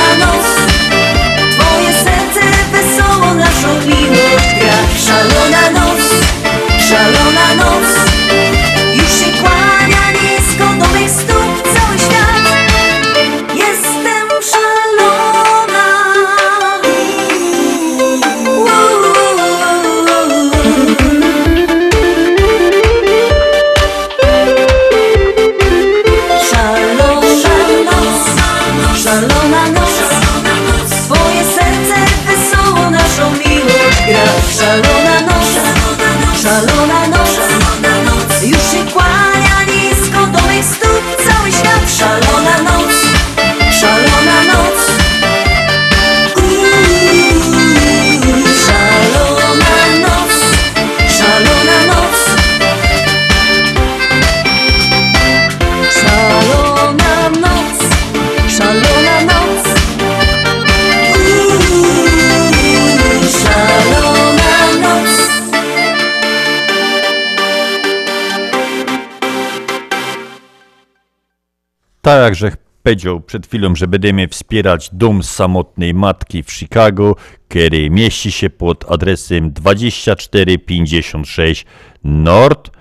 S2: tak jak powiedział przed chwilą, że będziemy wspierać dom samotnej matki w Chicago, który mieści się pod adresem 2456 North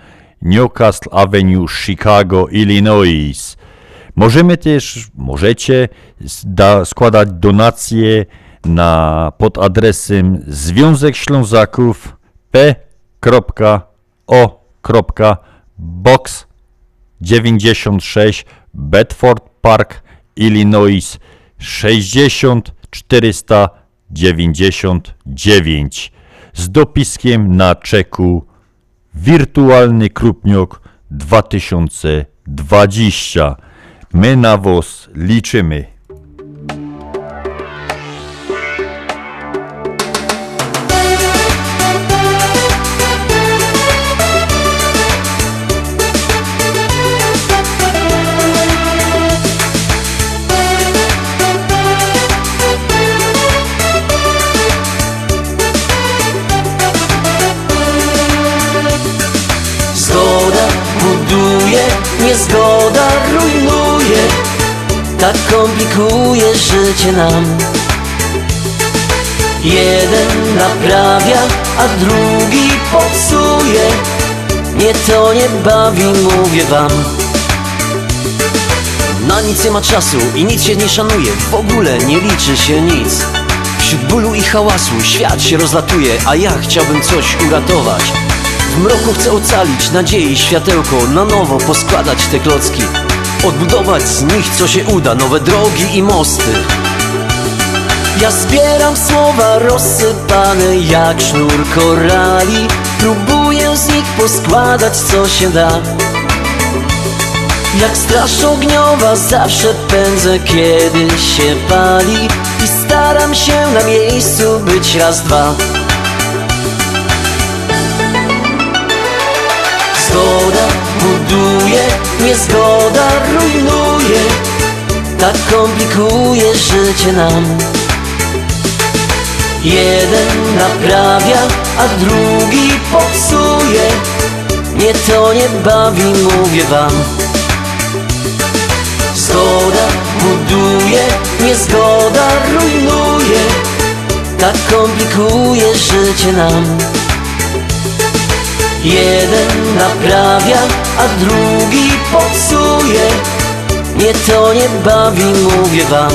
S2: Newcastle Avenue, Chicago, Illinois. Możemy też, możecie da, składać donacje na, pod adresem Związek Ślązaków p.o.box 96 Bedford Park, Illinois 60499 z dopiskiem na czeku Wirtualny Krupniok 2020. My na was liczymy.
S28: Tak komplikuje życie nam. Jeden naprawia, a drugi popsuje. Nie to nie bawi, mówię wam. Na nic nie ma czasu i nic się nie szanuje. W ogóle nie liczy się nic. Wśród bólu i hałasu świat się rozlatuje A ja chciałbym coś uratować. W mroku chcę ocalić nadziei światełko Na nowo poskładać te klocki Odbudować z nich co się uda Nowe drogi i mosty. Ja zbieram słowa rozsypane jak sznur korali. Próbuję z nich poskładać co się da. Jak straż ogniowa zawsze pędzę kiedy się pali. I staram się na miejscu być raz, dwa buduje, niezgoda rujnuje Tak komplikuje życie nam. Jeden naprawia, a drugi popsuje Nie to nie bawi, mówię wam. Zgoda buduje, niezgoda rujnuje Tak komplikuje życie nam Jeden naprawia, a drugi popsuje. Nie to nie bawi, mówię wam.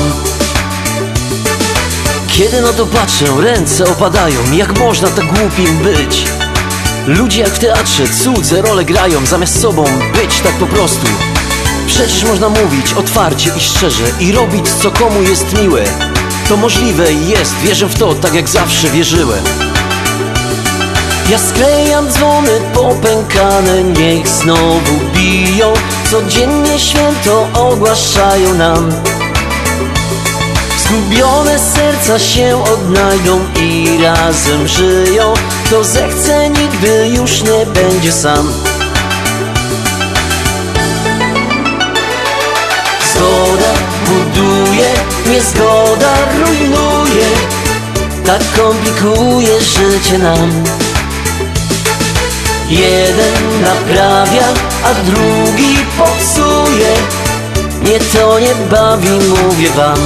S28: Kiedy na to patrzę, ręce opadają Jak można tak głupim być? Ludzie jak w teatrze cudze role grają Zamiast sobą być tak po prostu. Przecież można mówić otwarcie i szczerze I robić co komu jest miłe. To możliwe jest, wierzę w to tak jak zawsze wierzyłem ja sklejam dzwony popękane, niech znowu biją. Codziennie święto ogłaszają nam. Zgubione serca się odnajdą i razem żyją. Kto zechce nigdy już nie będzie sam. Zgoda buduje, niezgoda rujnuje. Tak komplikuje życie nam Jeden naprawia, a drugi popsuje. Nie to nie bawi, mówię wam.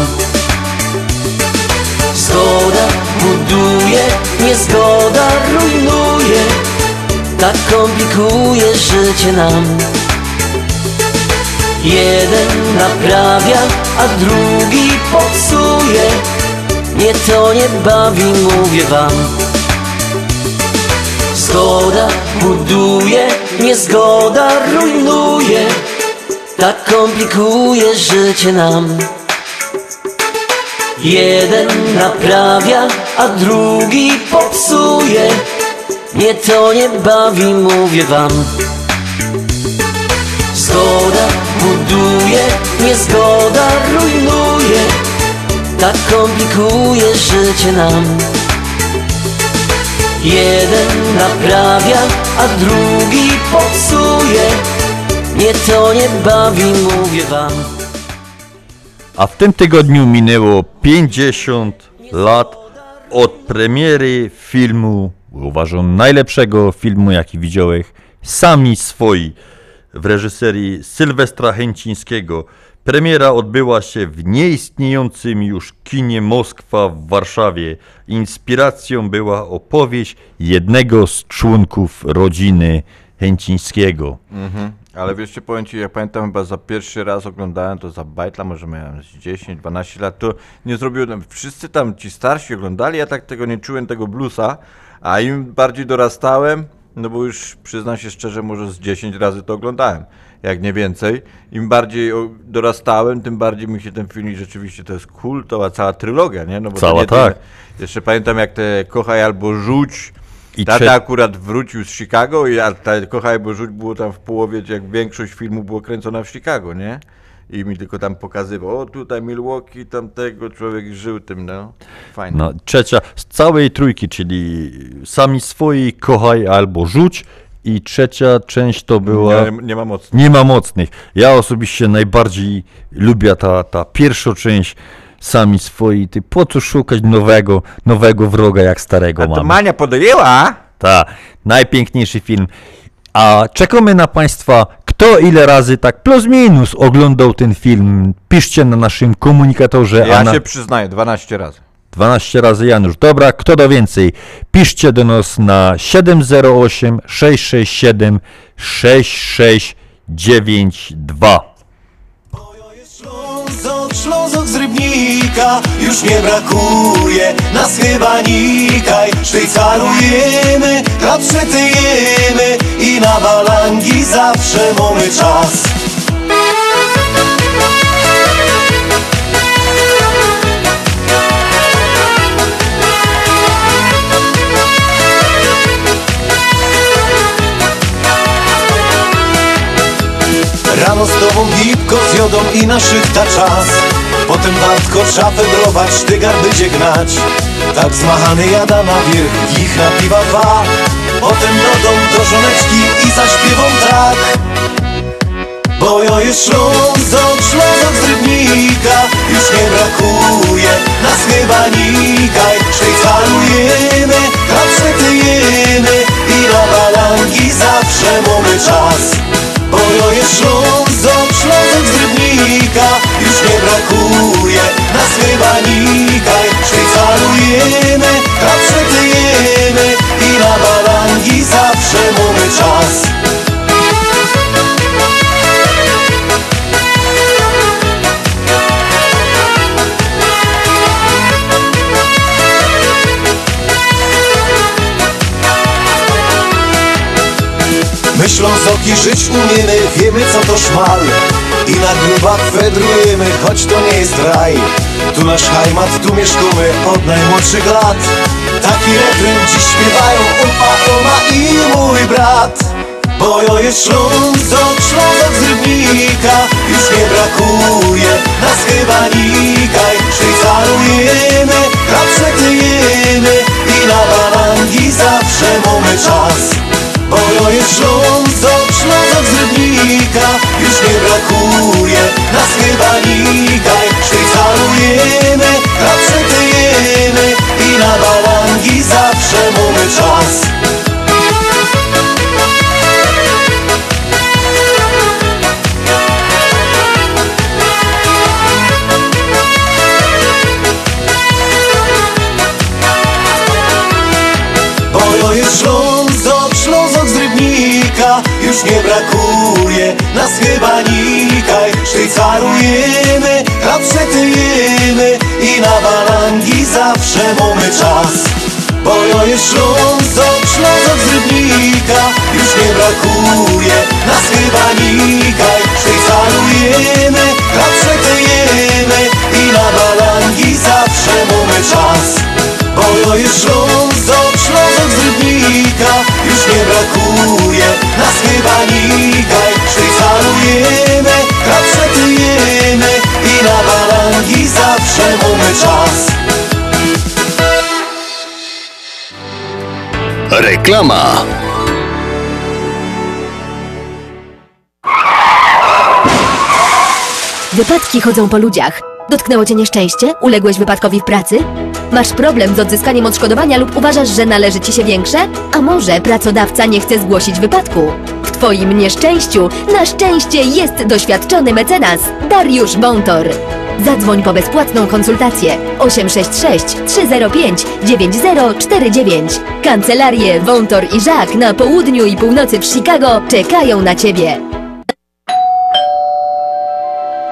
S28: Zgoda buduje, niezgoda rujnuje. Tak komplikuje życie nam. Jeden naprawia, a drugi popsuje. Nie to nie bawi, mówię wam Zgoda buduje, niezgoda rujnuje. Tak komplikuje życie nam. Jeden naprawia, a drugi popsuje. Nie to nie bawi, mówię wam. Zgoda buduje, niezgoda rujnuje. Tak komplikuje życie nam Jeden naprawia, a drugi popsuje Nie to nie bawi, mówię wam
S2: A w tym tygodniu minęło 50 lat od premiery filmu, uważam najlepszego filmu jaki widziałem, Sami Swoi w reżyserii Sylwestra Chęcińskiego. Premiera odbyła się w nieistniejącym już kinie Moskwa w Warszawie. Inspiracją była opowieść jednego z członków rodziny Chęcińskiego.
S3: Mhm. Ale wiesz, powiem ci, ja pamiętam chyba za pierwszy raz oglądałem to za bajtla, może miałem z 10-12 lat, to nie zrobiłem, wszyscy tam ci starsi oglądali, ja tak tego nie czułem, tego bluesa, a im bardziej dorastałem, no bo już przyznam się szczerze, może z 10 razy to oglądałem, jak nie więcej. Im bardziej dorastałem, tym bardziej mi się ten film rzeczywiście to jest kultowa cała trylogia, nie? No bo
S2: Cała,
S3: nie
S2: tak.
S3: Tyle, jeszcze pamiętam jak te Kochaj albo Rzuć,
S2: I
S3: Tata
S2: trze-
S3: akurat wrócił z Chicago i a ta Kochaj albo Rzuć było tam w połowie, jak większość filmu było kręcona w Chicago, nie? I mi tylko tam pokazywał, o tutaj Milwaukee, tamtego człowiek żył tym, no. Fajnie.
S2: No, trzecia z całej trójki, czyli sami swoi, kochaj albo rzuć. I trzecia część to była.
S3: Nie- nie ma mocnych.
S2: Nie ma mocnych. Ja osobiście najbardziej lubię ta, ta pierwsza część. Sami swoi. Ty po co szukać nowego, nowego wroga jak starego
S3: A to
S2: mamy?
S3: Mania podjęła?
S2: Tak, najpiękniejszy film. A czekamy na Państwa, kto ile razy tak plus minus oglądał ten film. Piszcie na naszym komunikatorze.
S3: Ja
S2: na...
S3: się przyznaję, 12 razy.
S2: 12 razy Janusz. Dobra, kto da więcej? Piszcie do nas na 708 667 6692.
S5: Ślązok, Ślązok z Rybnika już nie brakuje Nas chyba nikaj Szwajcarujemy, chleb przetyjemy I na balangi zawsze mamy czas Rano z tobą z jodą i na szychta czas. Potem wartko szafę brować, sztygar będzie gnać. Tak zmachany jada na wierzch, ich piwa dwa. Potem do dom do żoneczki i zaśpiewą tak. Bo jo jest Ślązok, Ślązok z Rybnika. Już nie brakuje nas chyba nikaj Szwajcarujemy, chleb przetyjemy I na balangi zawsze mamy czas jest Ślązok, Ślązok z Rybnika Już nie brakuje nas chyba nikaj. Szwajcarujemy, chleb przetyjemy I na balangi zawsze mamy czas My Ślązoki żyć umiemy, wiemy co to szmal. I na grubach wędrujemy, choć to nie jest raj. Tu nasz hajmat, tu mieszkamy od najmłodszych lat. Taki refren dziś śpiewają upa, oma i mój brat. Bo jo jest Ślązok, Ślązok z Rybnika. Już nie brakuje nas chyba nikaj. Szwajcarujemy, przetyjemy I na balangi zawsze mamy czas bo jo jest Ślązok, Ślązok z Rybnika Już nie brakuje nas chyba nikaj Szwajcarujemy, chleb przetyjemy I na balangi zawsze mamy czas. Jest Już nie brakuje nas chyba nikaj. Szwajcarujemy, przetyjemy I na balangi zawsze mamy czas. Bo jo jest Ślązok, Ślązok z Rybnika. Już nie brakuje nas chyba nikaj. Szwajcarujemy, przetyjemy I na balangi zawsze mamy czas bo jo jest Ślązok, Ślązok z Rybnika Już nie brakuje nas chyba nikaj Szwajcarujemy, chleb przetyjemy I na balangi zawsze mamy czas
S13: Reklama.
S22: Wypadki chodzą po ludziach. Dotknęło cię nieszczęście? Uległeś wypadkowi w pracy? Masz problem z odzyskaniem odszkodowania lub uważasz, że należy ci się większe? A może pracodawca nie chce zgłosić wypadku? W twoim nieszczęściu na szczęście jest doświadczony mecenas Dariusz Wątor. Zadzwoń po bezpłatną konsultację 866 305 9049. Kancelarie Wątor i Żak na południu i północy w Chicago czekają na ciebie.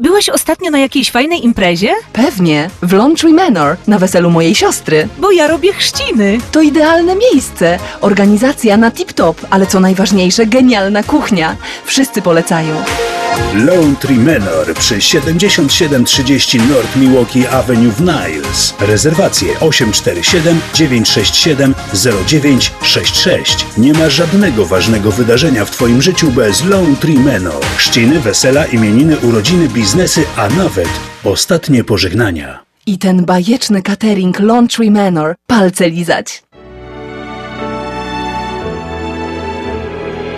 S29: Byłeś ostatnio na jakiejś fajnej imprezie?
S30: Pewnie, w Laundry Manor, na weselu mojej siostry.
S29: Bo ja robię chrzciny.
S30: To idealne miejsce. Organizacja na tip-top, ale co najważniejsze, genialna kuchnia. Wszyscy polecają.
S31: Laundry Manor przy 7730 North Milwaukee Avenue w Niles. Rezerwacje 847 967 0966. Nie ma żadnego ważnego wydarzenia w Twoim życiu bez Laundry Manor. Chrzciny, wesela, imieniny, urodziny, biznesy, a nawet ostatnie pożegnania.
S30: I ten bajeczny catering Laundry Manor. Palce lizać.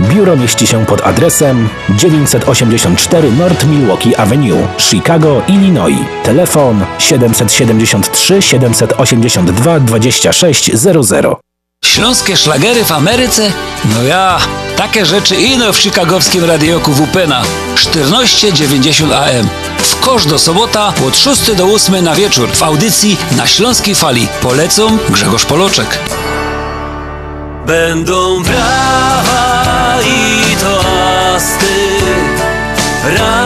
S32: Biuro mieści się pod adresem 984 North Milwaukee Avenue, Chicago, Illinois. Telefon 773 782 2600.
S9: Śląskie szlagery w Ameryce? No ja, takie rzeczy ino w chicagowskim radioku WPNA 1490 AM. W kosz do sobota od 6 do 8 na wieczór w audycji na Śląskiej Fali. Polecą Grzegorz Poloczek.
S5: Będą brawa
S33: Рад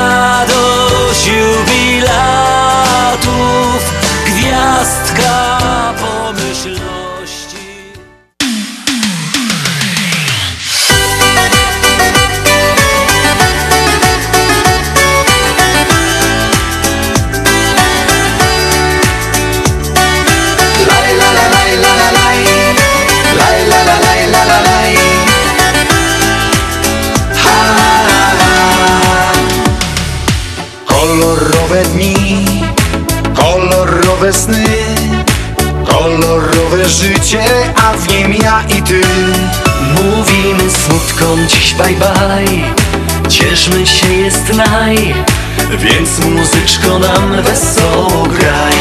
S33: bye bye. Cieszmy się jest naj Więc muzyczko nam wesoło graj.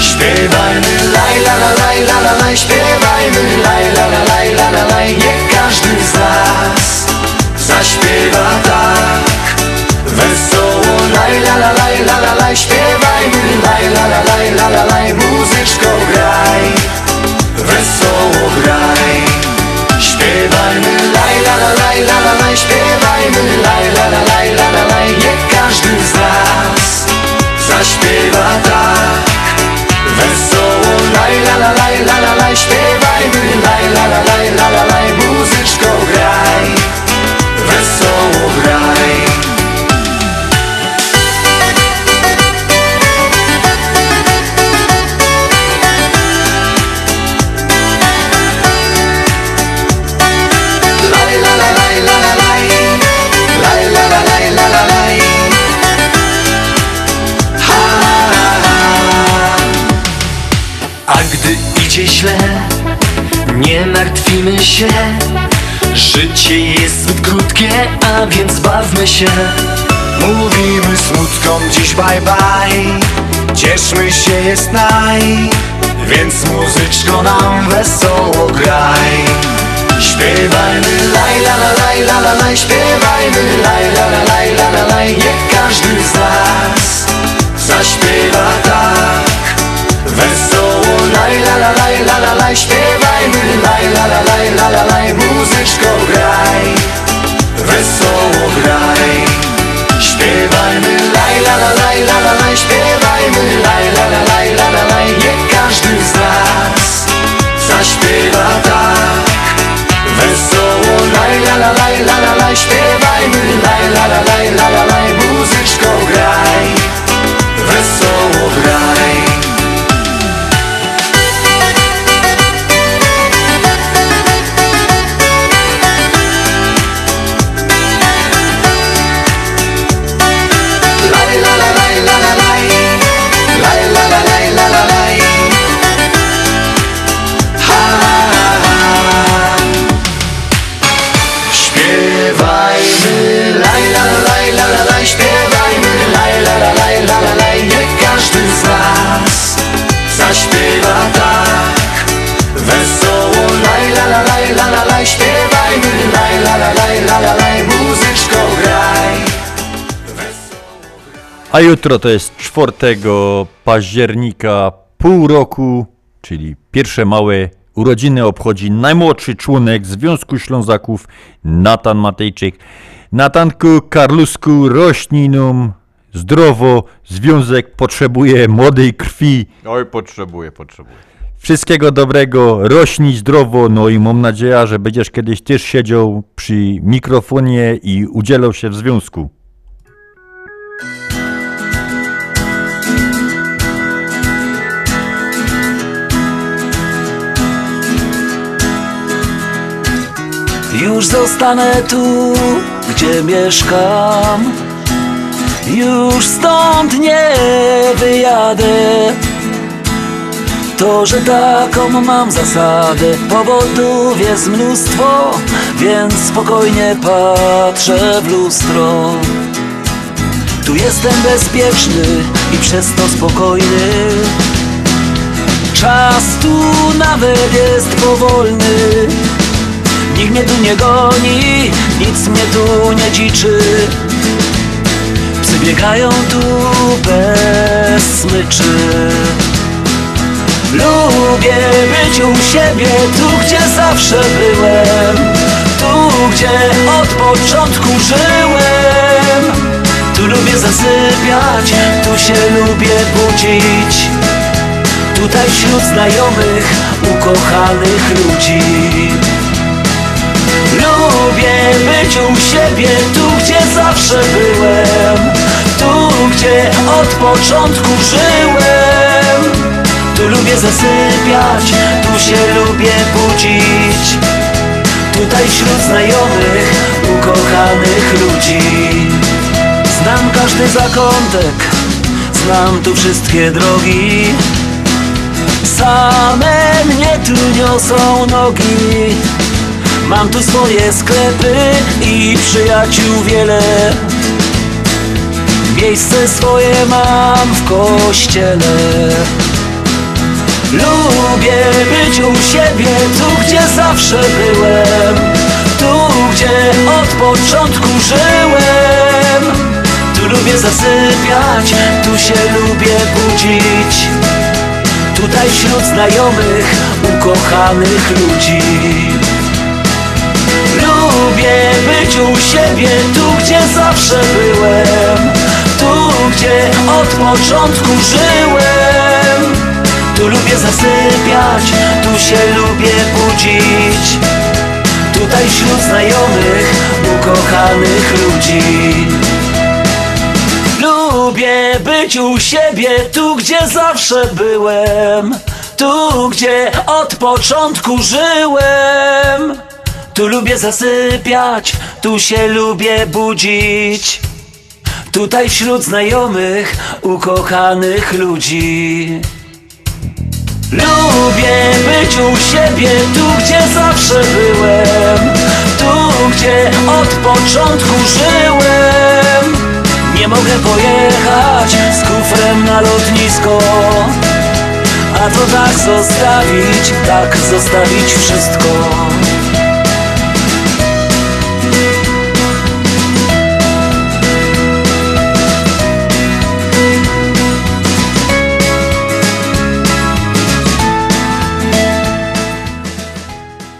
S28: Śpiewajmy laj, la, la, laj, la, la, laj, śpiewajmy laj, la, la, laj, la, la, laj, niech każdy z nas zaśpiewa tak. Wesoło laj, la, la, laj, la, la, laj, śpiewajmy laj, la, la, laj, la, la, laj, muzyczko graj, wesoło śpiewajmy laj, la, la, laj, la, la, laj, niech każdy z nas zaśpiewa tak wesoło laj, la, la, laj, la, la, laj, śpiewajmy laj, la, la, laj,
S33: idzie źle Nie martwimy się. Życie jest zbyt krótkie A więc bawmy się.
S28: Mówimy smutkom dziś bye bye. Cieszmy się jest naj. Więc muzyczko nam wesoło graj. Śpiewajmy laj la la laj la la laj. Śpiewajmy laj la la laj la la laj. Niech każdy z nas zaśpiewa tak Wesoło, laj, la, la, laj, la, la, laj, śpiewajmy, laj, la, la, laj, la, la, laj, muzyczko graj, wesoło graj. Śpiewajmy, laj, la, la, laj, la, la, laj, śpiewajmy, laj, la, la, laj, la, la, laj, niech każdy z nas zaśpiewa tak. Wesoło, laj, la, graj,
S2: A jutro to jest 4 października, pół roku, czyli pierwsze małe urodziny obchodzi najmłodszy członek Związku Ślązaków, Natan Matejczyk. Natanku, Karlusku, rośninom, zdrowo, związek potrzebuje młodej krwi.
S3: Oj, potrzebuję, potrzebuję.
S2: Wszystkiego dobrego, rośnij zdrowo, no i mam nadzieję, że będziesz kiedyś też siedział przy mikrofonie i udzielał się w związku.
S5: Już zostanę tu, gdzie mieszkam. Już stąd nie wyjadę. To, że taką mam zasadę Powodów jest mnóstwo Więc spokojnie patrzę w lustro. Tu jestem bezpieczny i przez to spokojny. Czas tu nawet jest powolny Nikt mnie tu nie goni, nic mnie tu nie dziczy. Psy biegają tu bez smyczy. Lubię być u siebie, tu gdzie zawsze byłem. Tu gdzie od początku żyłem. Tu lubię zasypiać, tu się lubię budzić. Tutaj wśród znajomych, ukochanych ludzi Lubię być u siebie, tu gdzie zawsze byłem. Tu gdzie od początku żyłem. Tu lubię zasypiać, tu się lubię budzić. Tutaj wśród znajomych, ukochanych ludzi. Znam każdy zakątek, znam tu wszystkie drogi. Same mnie tu niosą nogi Mam tu swoje sklepy i przyjaciół wiele. Miejsce swoje mam w kościele. Lubię być u siebie, tu gdzie zawsze byłem. Tu gdzie od początku żyłem. Tu lubię zasypiać, tu się lubię budzić. Tutaj wśród znajomych, ukochanych ludzi Lubię być u siebie, tu gdzie zawsze byłem Tu gdzie od początku żyłem. Tu lubię zasypiać, tu się lubię budzić. Tutaj wśród znajomych, ukochanych ludzi. Lubię być u siebie, tu gdzie zawsze byłem Tu gdzie od początku żyłem tu lubię zasypiać, tu się lubię budzić. Tutaj wśród znajomych, ukochanych ludzi. Lubię być u siebie, tu gdzie zawsze byłem. Tu gdzie od początku żyłem. Nie mogę pojechać z kufrem na lotnisko. A to tak zostawić, tak zostawić wszystko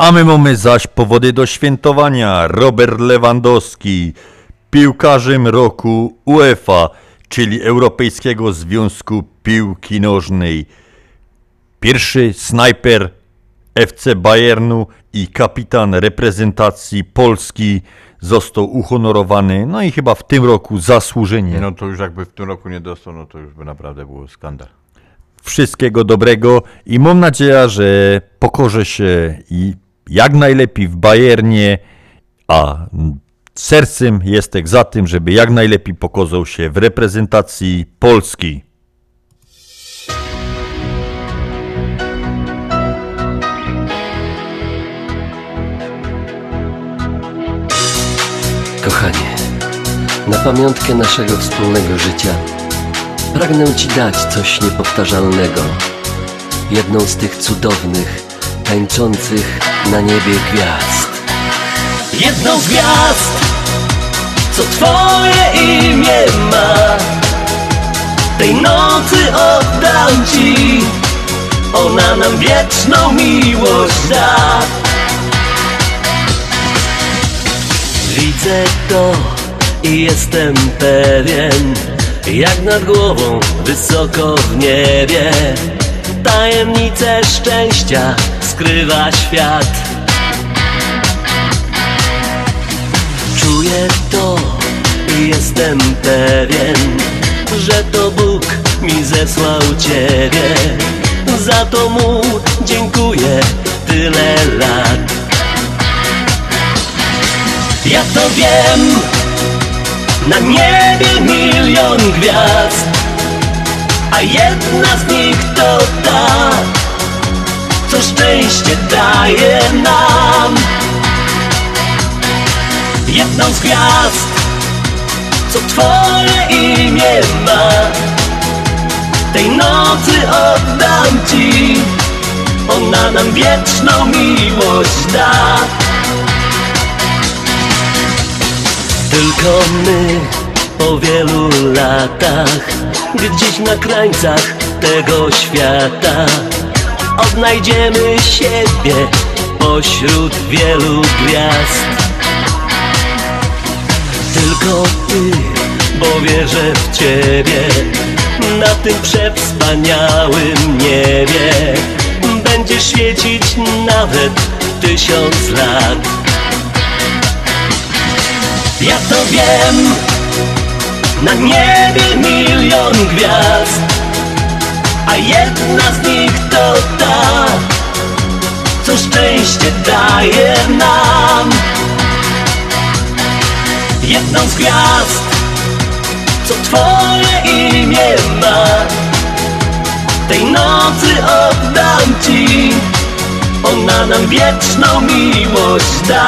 S2: A my mamy zaś powody do świętowania. Robert Lewandowski, piłkarzem roku UEFA, czyli Europejskiego Związku Piłki Nożnej. Pierwszy snajper FC Bayernu i kapitan reprezentacji Polski został uhonorowany, no i chyba w tym roku zasłużenie.
S3: No to już jakby w tym roku nie dostał, no to już by naprawdę było skandal.
S2: Wszystkiego dobrego i mam nadzieję, że pokorzę się i jak najlepiej w Bayernie, a sercem jestem za tym, żeby jak najlepiej pokazał się w reprezentacji Polski.
S34: Kochanie, na pamiątkę naszego wspólnego życia pragnę Ci dać coś niepowtarzalnego. Jedną z tych cudownych, tańczących na niebie gwiazd.
S5: Jedną z gwiazd, co twoje imię ma Tej nocy oddam ci Ona nam wieczną miłość da
S34: Widzę to i jestem pewien, jak nad głową, wysoko w niebie. Tajemnice szczęścia skrywa świat. Czuję to i jestem pewien, że to Bóg mi zesłał Ciebie. Za to Mu dziękuję tyle lat.
S5: Ja to wiem Na niebie milion gwiazd A jedna z nich to ta Co szczęście daje nam. Jedną z gwiazd Co twoje imię ma. Tej nocy oddam ci Ona nam wieczną miłość da.
S34: Tylko my po wielu latach Gdzieś na krańcach tego świata Odnajdziemy siebie pośród wielu gwiazd. Tylko ty, bo wierzę w ciebie Na tym przewspaniałym niebie. Będzie świecić nawet tysiąc lat.
S5: Ja to wiem Na niebie milion gwiazd A jedna z nich to ta Co szczęście daje nam. Jedną z gwiazd Co twoje imię ma Tej nocy oddam ci. Ona nam wieczną miłość da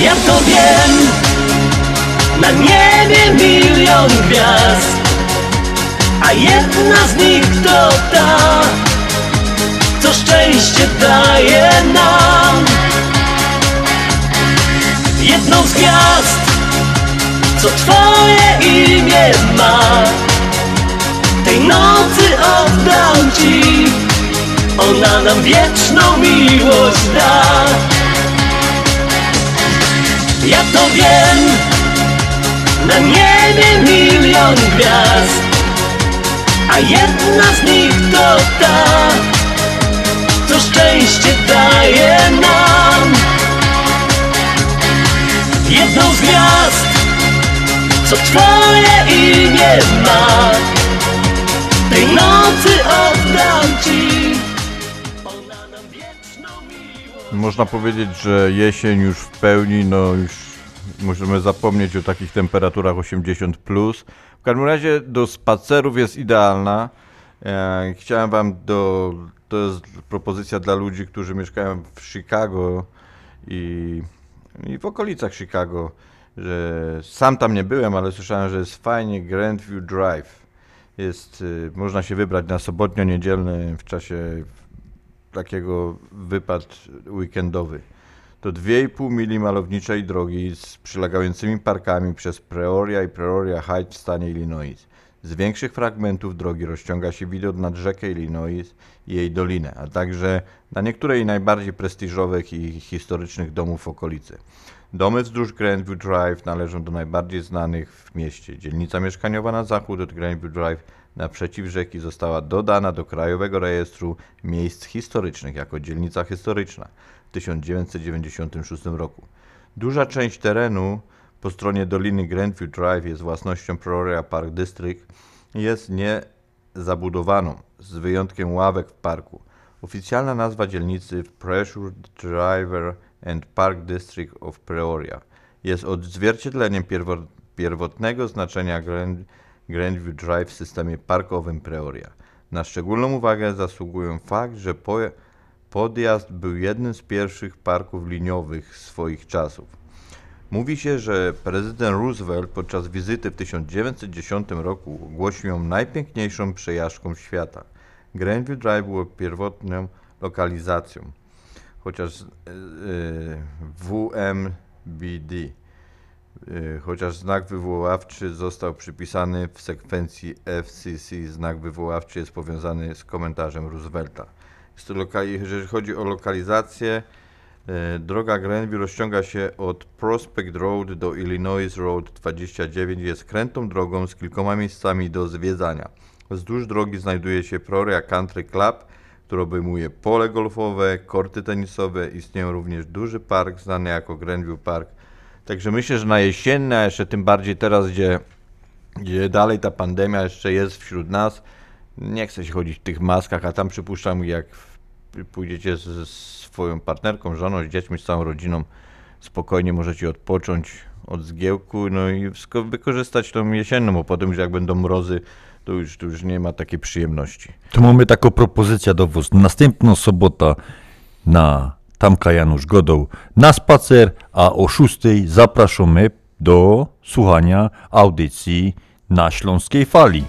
S5: Ja to wiem. Na niebie milion gwiazd A jedna z nich to ta Co szczęście daje nam. Jedną z gwiazd Co twoje imię ma. Tej nocy oddam ci Ona nam wieczną miłość da ja to wiem. Na niebie milion gwiazd A jedna z nich to ta Co szczęście daje nam. Jedną z gwiazd Co twoje imię ma. Tej nocy oddam ci
S3: Można powiedzieć, że jesień już w pełni, no już możemy zapomnieć o takich temperaturach 80+. Plus. W każdym razie do spacerów jest idealna. E, Chciałem wam do... To jest propozycja dla ludzi, którzy mieszkają w Chicago i, i w okolicach Chicago, że sam tam nie byłem, ale słyszałem, że jest fajnie Grandview Drive. Jest, y, można się wybrać na sobotnio-niedzielny w czasie takiego wypad weekendowy. To 2,5 mili malowniczej drogi z przylegającymi parkami przez Peoria i Peoria Heights w stanie Illinois. Z większych fragmentów drogi rozciąga się widok nad rzekę Illinois i jej dolinę, a także na niektóre najbardziej prestiżowych i historycznych domów w okolicy. Domy wzdłuż Grandview Drive należą do najbardziej znanych w mieście. Dzielnica mieszkaniowa na zachód od Grandview Drive naprzeciw rzeki została dodana do Krajowego Rejestru Miejsc Historycznych jako dzielnica historyczna w 1996 roku. Duża część terenu po stronie doliny Grandview Drive jest własnością Peoria Park District i jest niezabudowaną, z wyjątkiem ławek w parku. Oficjalna nazwa dzielnicy Pressure Driver and Park District of Peoria jest odzwierciedleniem pierwo- pierwotnego znaczenia Grand, Grandview Drive w systemie parkowym Peoria. Na szczególną uwagę zasługują fakt, że po, podjazd był jednym z pierwszych parków liniowych swoich czasów. Mówi się, że prezydent Roosevelt podczas wizyty w 1910 roku ogłosił ją najpiękniejszą przejażdżką świata. Grandview Drive było pierwotną lokalizacją, chociaż e, e, WMBD, chociaż znak wywoławczy został przypisany w sekwencji FCC, znak wywoławczy jest powiązany z komentarzem Roosevelta. Jest to loka- jeżeli chodzi o lokalizację, E, Droga Grenville rozciąga się od Prospect Road do Illinois Road 29. Jest krętą drogą z kilkoma miejscami do zwiedzania. Wzdłuż drogi znajduje się Peoria Country Club, który obejmuje pole golfowe, korty tenisowe. Istnieje również duży park znany jako Grenville Park. Także myślę, że na jesienne, jeszcze tym bardziej teraz, gdzie, gdzie dalej ta pandemia jeszcze jest wśród nas, nie chce się chodzić w tych maskach, a tam przypuszczam, jak pójdziecie z, z swoją partnerką, żoną, z dziećmi, z całą rodziną, spokojnie możecie odpocząć od zgiełku, no i wykorzystać tą jesienną, bo potem już jak będą mrozy, to już, to już nie ma takiej przyjemności.
S2: Tu mamy taką propozycję do was. Następną sobota na Tamka Janusz Godoł na spacer, a o 6 zapraszamy do słuchania audycji na Śląskiej Fali.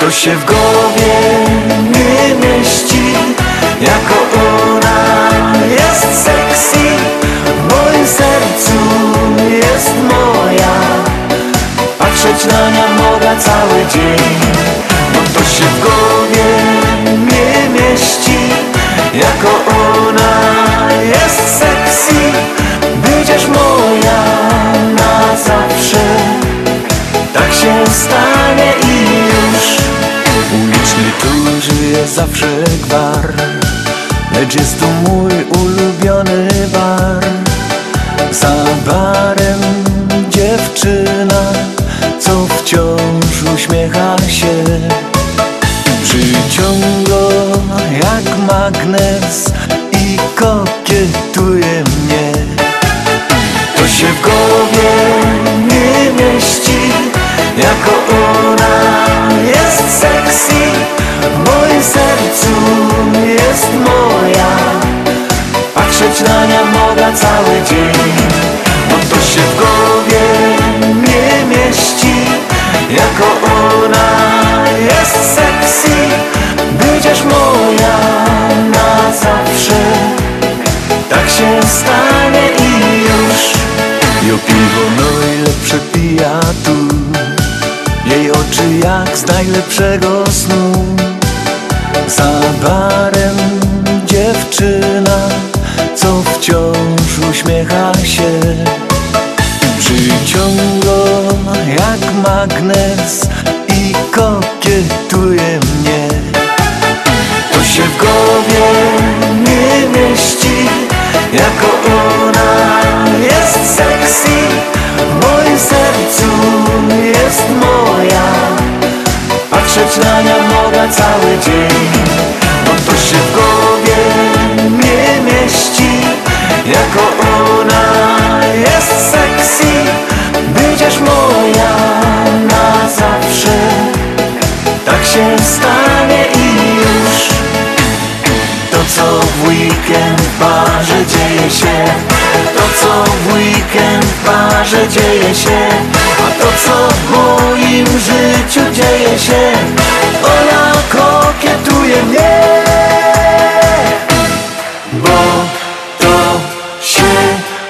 S5: To się w głowie nie mieści Jako ona jest sexy W moim sercu jest moja. Patrzeć na nią mogę cały dzień Tak się stanie i już. Jo piwo najlepsze pija tu. Jej oczy jak z najlepszego snu. Za barem dziewczyna Co wciąż uśmiecha się. Przyciąga jak magnes Nią mogę cały dzień. Bo to się w głowie nie mieści. Jako ona jest sexy Będziesz moja na zawsze. Tak się stanie i już co w weekend barze dzieje się. To co w weekend barze dzieje się. A to co w moim życiu dzieje się Ona kokietuje mnie. Bo to się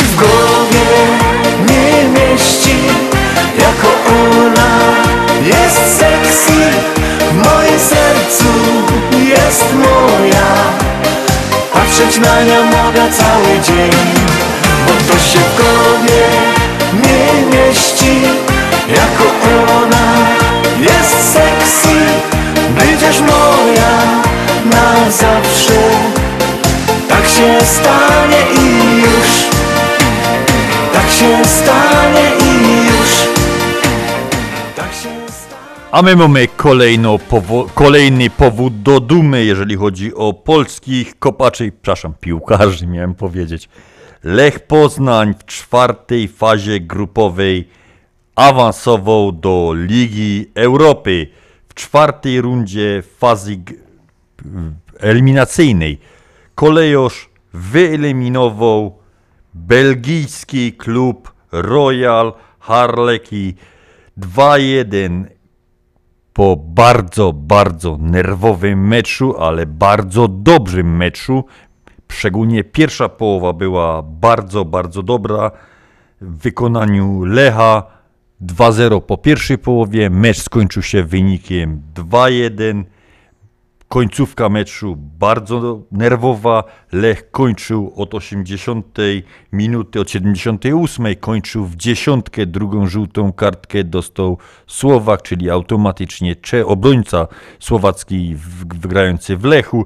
S5: w głowie nie mieści. Jako ona jest sexy W moim sercu jest moja Patrzeć na nią mogę cały dzień. Bo to się w głowie nie mieści. Jako ona jest sexy Będziesz moja na zawsze. Tak się stanie i już
S2: A my mamy powo- kolejny powód do dumy, jeżeli chodzi o polskich kopaczy, przepraszam, piłkarzy miałem powiedzieć. Lech Poznań w czwartej fazie grupowej awansował do Ligi Europy. W czwartej rundzie fazy eliminacyjnej Kolejosz wyeliminował belgijski klub Royal Harleki 2-1 po bardzo, bardzo nerwowym meczu, ale bardzo dobrym meczu. Szczególnie pierwsza połowa była bardzo, bardzo dobra w wykonaniu Lecha. 2-0 po pierwszej połowie, mecz skończył się wynikiem 2-1. Końcówka meczu bardzo nerwowa. Lech kończył od 80 minuty, od 78 kończył w dziesiątkę. Drugą żółtą kartkę dostał Słowak, czyli automatycznie cze- obrońca słowacki w- grający w Lechu,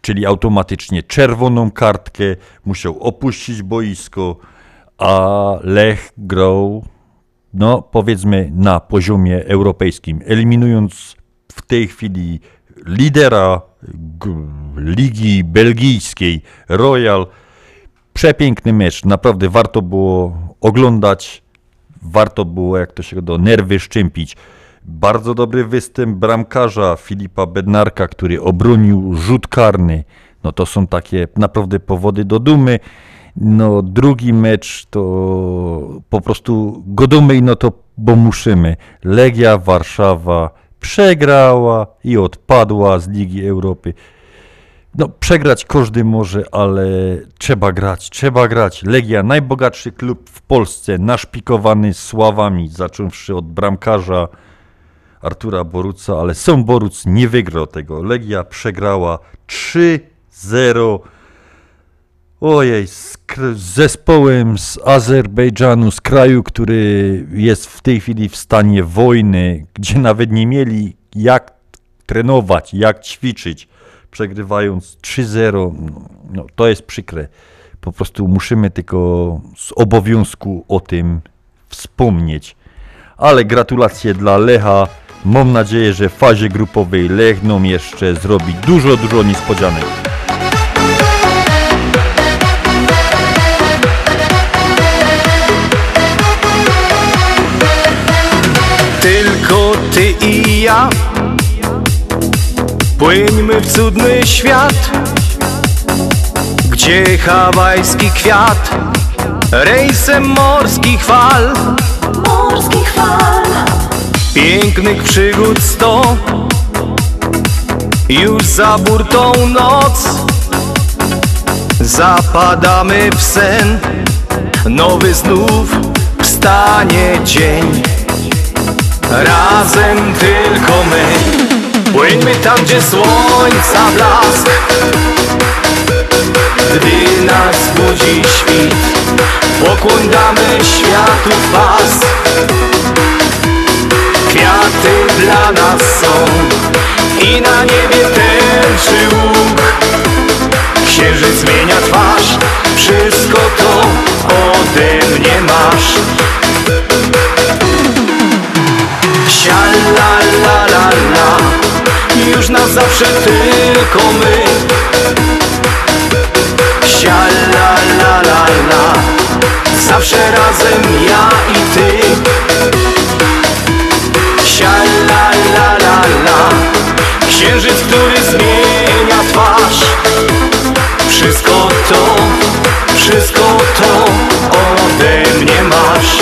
S2: czyli automatycznie czerwoną kartkę. Musiał opuścić boisko, a Lech grał no powiedzmy na poziomie europejskim, eliminując w tej chwili lidera ligi belgijskiej Royal. Przepiękny mecz, naprawdę warto było oglądać, warto było jak to się do nerwy szczępić. Bardzo dobry występ bramkarza Filipa Bednarka, który obronił rzut karny. No to są takie naprawdę powody do dumy. No drugi mecz to po prostu godumy no to bo musimy. Legia Warszawa przegrała i odpadła z Ligi Europy. No, przegrać każdy może, ale trzeba grać, trzeba grać. Legia, najbogatszy klub w Polsce, naszpikowany sławami, zacząwszy od bramkarza Artura Boruca, ale sam Boruc nie wygrał tego. Legia przegrała 3-0. Ojej, z, zespołem z Azerbejdżanu, z kraju, który jest w tej chwili w stanie wojny, gdzie nawet nie mieli jak trenować, jak ćwiczyć, przegrywając 3-0, no, to jest przykre. Po prostu musimy tylko z obowiązku o tym wspomnieć. Ale gratulacje dla Lecha. Mam nadzieję, że w fazie grupowej Lech nam jeszcze zrobi dużo, dużo niespodzianek.
S26: Ty i ja. Płyńmy w cudny świat Gdzie hawajski kwiat Rejsem morskich fal Morskich fal Pięknych przygód sto. Już za burtą noc Zapadamy w sen. Nowy znów wstanie dzień Razem tylko my. Płyńmy tam, gdzie słońca blask. Gdy nas budzi świt Pokłon damy światu was Kwiaty dla nas są I na niebie tęczy łuk. Księżyc zmienia twarz Wszystko to ode mnie masz Sia la la la Już na zawsze tylko my. Sia la la la Zawsze razem ja i ty. Sia la la la la. Księżyc, który zmienia twarz. Wszystko to, wszystko to
S27: ode mnie masz.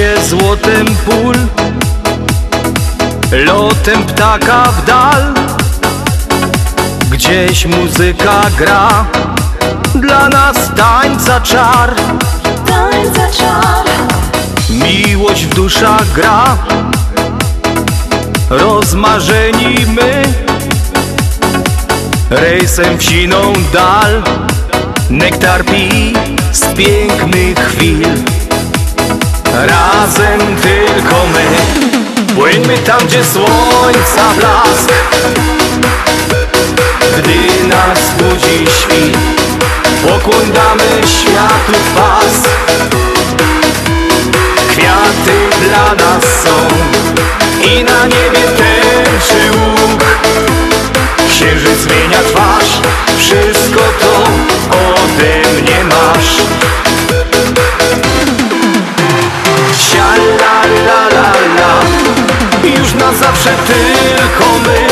S27: Się złotem pól Lotem ptaka w dal. Gdzieś muzyka gra Dla nas tańca czar. Tańca czar. Miłość w duszach gra Rozmarzeni my. Rejsem w siną dal Nektar pi z pięknych chwil Razem tylko my Płyńmy tam, gdzie słońca blask. Gdy nas budzi świt Pokłon damy światu pas. Kwiaty dla nas są I na niebie tęczy łuk. Księżyc zmienia twarz Wszystko to ode mnie masz Sia la la la Już na zawsze tylko my.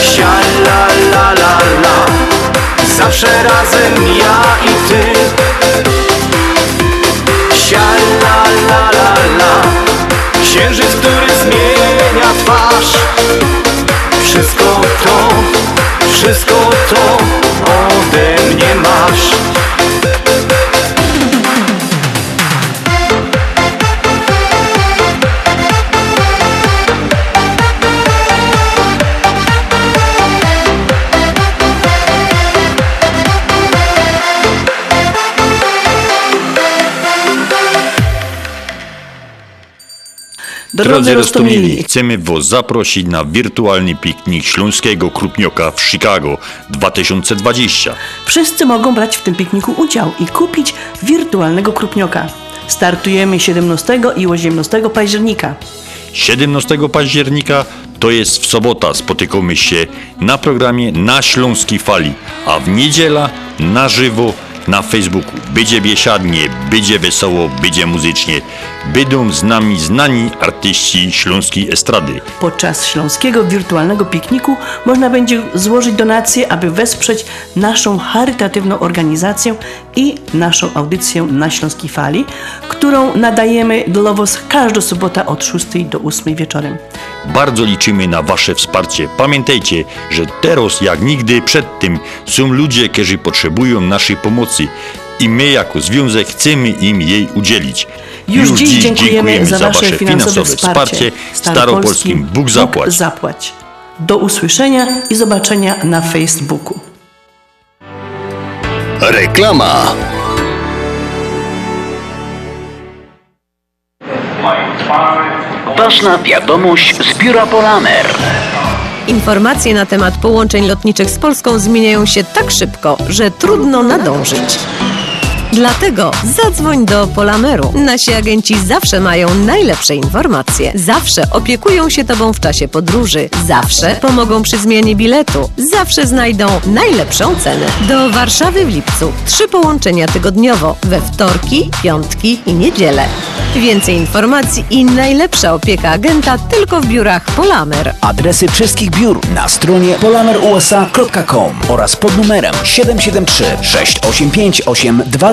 S27: Sia la la la Zawsze razem ja i ty. Sia la la la. Księżyc, który zmienia twarz. Wszystko to, wszystko to ode mnie masz
S2: Drodzy Rostomili, chcemy Was zaprosić na wirtualny piknik Śląskiego Krupnioka w Chicago 2020.
S35: Wszyscy mogą brać w tym pikniku udział i kupić wirtualnego krupnioka. Startujemy 17 i 18 października.
S2: 17 października to jest w sobota. Spotykamy się na programie Na Śląskiej Fali, a w niedziela na żywo na Facebooku. Będzie biesiadnie, będzie wesoło, będzie muzycznie. Będą z nami znani artyści śląskiej estrady.
S35: Podczas śląskiego wirtualnego pikniku można będzie złożyć donacje, aby wesprzeć naszą charytatywną organizację i naszą audycję na Śląskiej Fali, którą nadajemy dla Was każdą sobotę od 6 do 8 wieczorem.
S2: Bardzo liczymy na Wasze wsparcie. Pamiętajcie, że teraz jak nigdy przedtem są ludzie, którzy potrzebują naszej pomocy i my jako związek chcemy im jej udzielić.
S35: Już, dziś dziękujemy, za Wasze finansowe wsparcie.
S2: Staropolskim Bóg zapłać.
S35: zapłać. Do usłyszenia i zobaczenia na Facebooku.
S36: Reklama.
S37: Ważna wiadomość z biura Polamer.
S10: Informacje na temat połączeń lotniczych z Polską zmieniają się tak szybko, że trudno nadążyć. Dlatego zadzwoń do Polameru. Nasi agenci zawsze mają najlepsze informacje. Zawsze opiekują się Tobą w czasie podróży. Zawsze pomogą przy zmianie biletu. Zawsze znajdą najlepszą cenę. Do Warszawy w lipcu. Trzy połączenia tygodniowo. We wtorki, piątki i niedzielę. Więcej informacji i najlepsza opieka agenta tylko w biurach Polamer.
S13: Adresy wszystkich biur na stronie polamerusa.com oraz pod numerem 773 685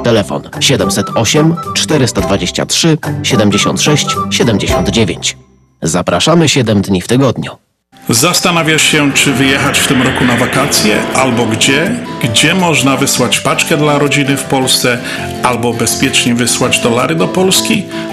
S12: Telefon 708 423 76 79. Zapraszamy 7 dni w tygodniu.
S14: Zastanawiasz się, czy wyjechać w tym roku na wakacje, albo gdzie? Gdzie można wysłać paczkę dla rodziny w Polsce, albo bezpiecznie wysłać dolary do Polski?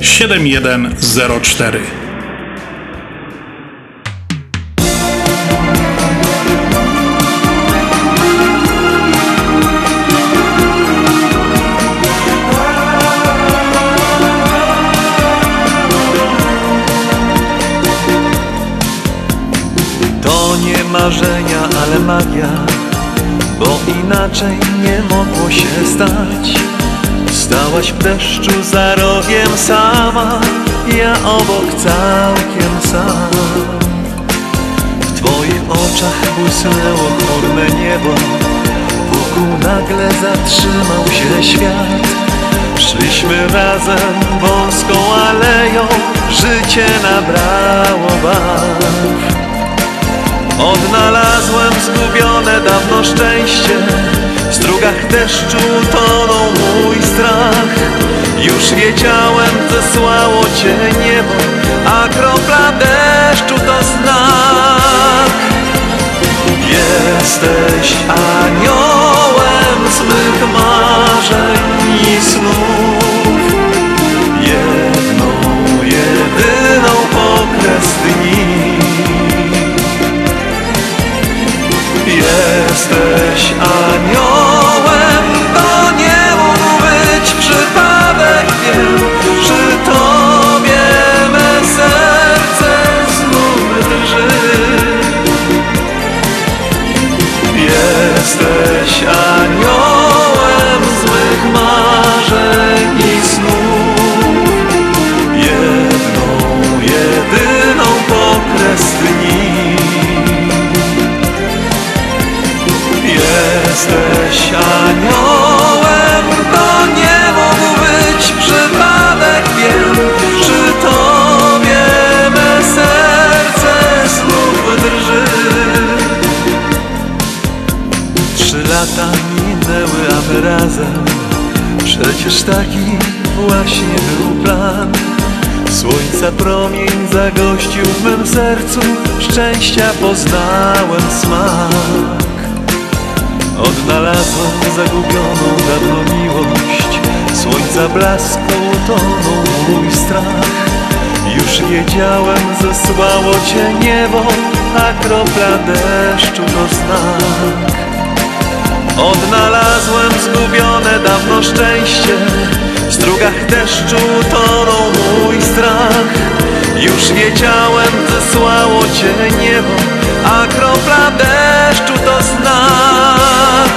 S14: 7104.
S5: To nie marzenia, ale magia Bo inaczej nie mogło się stać Stałaś w deszczu za rogiem sama Ja obok całkiem sam W twoich oczach błysnęło chmurne niebo Wokół nagle zatrzymał się świat. Szliśmy razem wąską aleją Życie nabrało barw Odnalazłem zgubione dawno szczęście. W strugach deszczu tonął mój strach. Już wiedziałem, zesłało cię niebo A kropla deszczu to znak. Jesteś aniołem z mych marzeń i snów Jesteś aniołem, to nie mógł być przypadek, wiem Przy tobie me serce znów drży. Jesteś aniołem z mych marzeń Jesteś aniołem, to nie mógł być przypadek, wiem Przy tobie me serce znów drży. Trzy lata minęły, a my razem Przecież taki właśnie był plan. Słońca promień zagościł w mym sercu Szczęścia poznałem smak Odnalazłem zagubioną dawno miłość Słońca blasku tonął mój strach. Już wiedziałem, zesłało cię niebo A kropla deszczu to znak. Odnalazłem zgubione dawno szczęście. W strugach deszczu tonął mój strach. Już wiedziałem, zesłało cię niebo A kropla deszczu to znak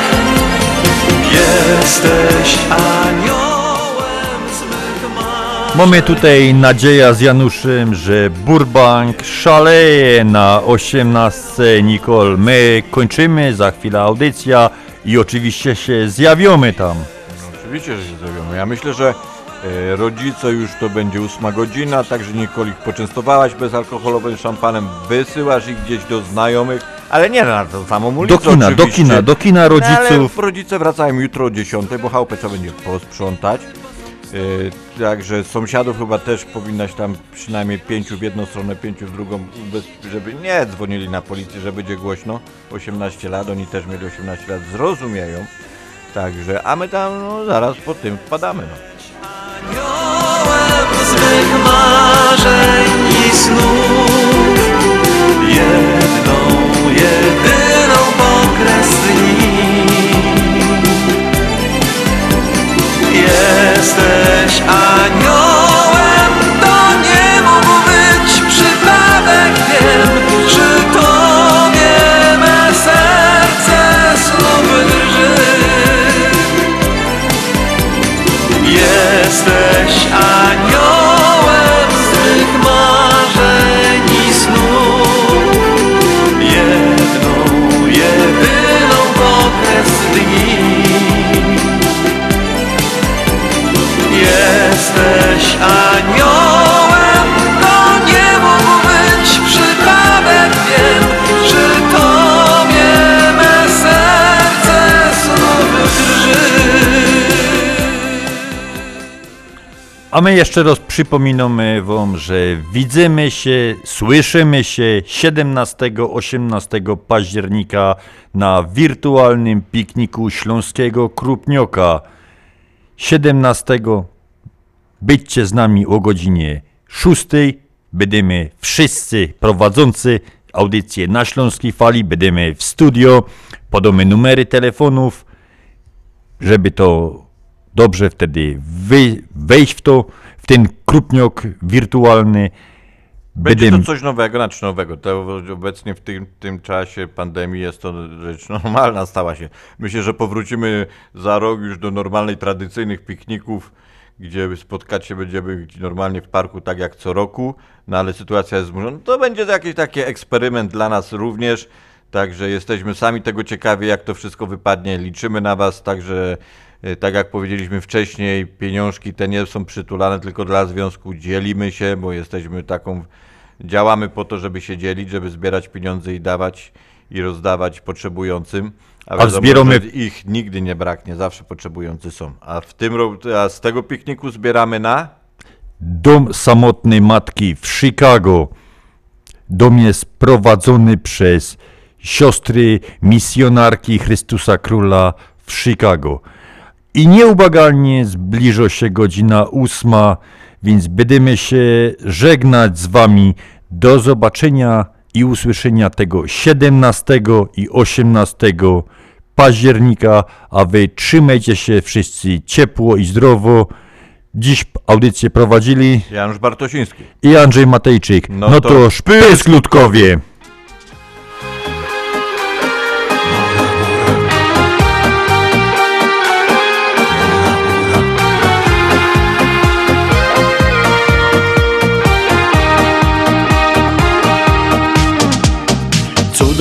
S5: Jesteś aniołem z mych marzeń
S2: Mamy tutaj nadzieja z Januszem, że Burbank szaleje na 18 Nicole. My kończymy, za chwilę audycja i oczywiście się zjawimy tam.
S3: Oczywiście, że się zrobimy. Ja myślę, że rodzice już to będzie ósma godzina, także Nikol ich poczęstowałaś bezalkoholowym szampanem, wysyłasz ich gdzieś do znajomych, ale nie na tą samą ulicę
S2: Do kina, do
S3: oczywiście.
S2: kina, do kina
S3: No, ale
S2: rodziców.
S3: rodzice wracają jutro o 10, bo chałupę trzeba będzie posprzątać. E, także sąsiadów chyba też powinnaś tam przynajmniej pięciu w jedną stronę, pięciu w drugą, żeby nie dzwonili na policję, że będzie głośno. 18 lat, oni też mieli 18 lat, zrozumieją. Także, a my tam no, zaraz po tym wpadamy. No.
S5: Mych marzeń i snów. Jedną, jedyną pokres Jesteś aniołem,
S2: A my jeszcze raz przypominamy wam, że widzimy się, słyszymy się 17-18 października na wirtualnym pikniku Śląskiego Krupnioka. 17 Byćcie z nami o godzinie 6. Będziemy wszyscy prowadzący audycję na Śląskiej Fali. Będziemy w studio. Podamy numery telefonów, żeby to dobrze wtedy wejść w to, w ten krupniok wirtualny.
S3: Będzie
S2: Będziemy-
S3: to coś nowego, znaczy nowego. To obecnie w tym, tym czasie pandemii jest to rzecz normalna, stała się. Myślę, że powrócimy za rok już do normalnej, tradycyjnych pikników, gdzie spotkać się będziemy normalnie w parku, tak jak co roku, no ale sytuacja jest zmuszona. To będzie jakiś taki eksperyment dla nas również, także jesteśmy sami tego ciekawi, jak to wszystko wypadnie. Liczymy na Was, także tak jak powiedzieliśmy wcześniej, pieniążki te nie są przytulane tylko dla związku, dzielimy się, bo jesteśmy taką, działamy po to, żeby się dzielić, żeby zbierać pieniądze i dawać i rozdawać potrzebującym.
S2: A
S3: wiadomo,
S2: zbieramy-
S3: ich nigdy nie braknie, zawsze potrzebujący są. A w tym a z tego pikniku zbieramy na
S2: Dom samotnej matki w Chicago. Dom jest prowadzony przez siostry misjonarki Chrystusa Króla w Chicago. I nieubłagalnie zbliża się godzina ósma, więc będziemy się żegnać z wami. Do zobaczenia i usłyszenia tego 17 i 18 października, a wy trzymajcie się wszyscy ciepło i zdrowo. Dziś audycję prowadzili
S3: Janusz Bartosiński.
S2: i Andrzej Matejczyk. No,
S3: No
S2: to,
S3: to
S2: szpysk ludkowie!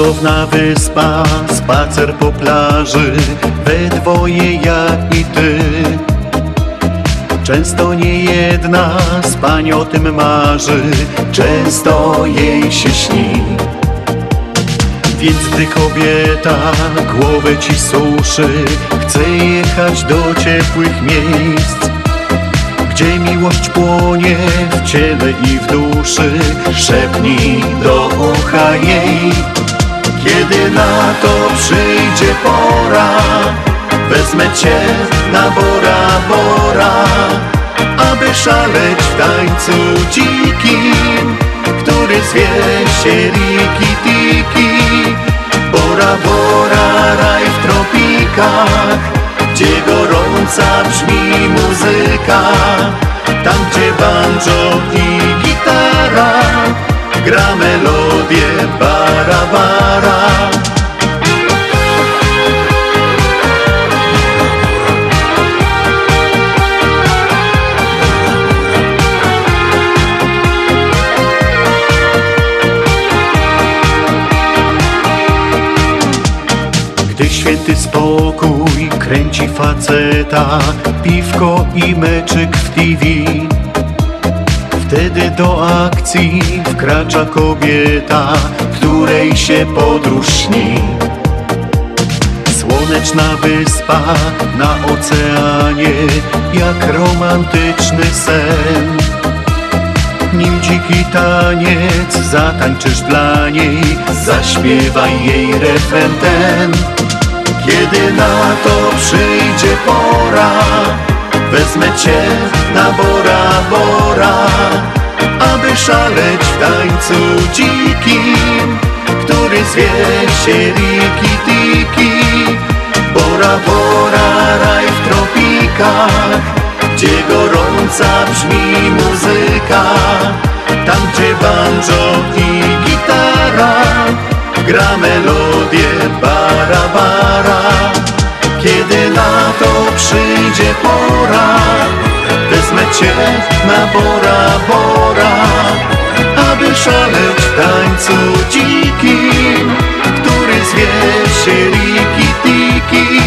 S8: Cudowna wyspa, spacer po plaży, we dwoje ja i ty. Często nie jedna z pań o tym marzy, często jej się śni. Więc gdy kobieta głowę ci suszy, chce jechać do ciepłych miejsc, gdzie miłość płonie w ciele i w duszy, szepnij do ucha jej. Kiedy na to przyjdzie pora, wezmę cię na Bora Bora, aby szaleć w tańcu dzikim, który zwie się Riki Tiki. Bora Bora, raj w tropikach, gdzie gorąca brzmi muzyka, tam gdzie banjo i gitara gra melodię bara bara. Gdy święty spokój kręci faceta, piwko i meczyk w TV. Wtedy do akcji wkracza kobieta, której się podróż śni. Słoneczna wyspa na oceanie, jak romantyczny sen. Nim dziki taniec zatańczysz dla niej, zaśpiewaj jej refren ten. Kiedy na to przyjdzie pora, wezmę cię na Bora Bora, aby szaleć w tańcu dzikim, który zwie się Riki Tiki. Bora Bora, raj w tropikach, gdzie gorąca brzmi muzyka, tam gdzie banjo i gitara gra melodię bara bara. Kiedy na to przyjdzie pora, wezmę cię na Bora Bora, aby szaleć w tańcu dzikim, który zwie się Riki Tiki.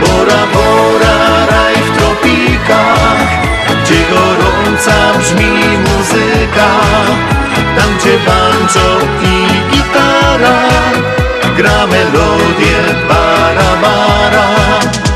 S8: Bora Bora, raj w tropikach, gdzie gorąca brzmi muzyka, tam gdzie banjo i gitara gra melodię bara bara.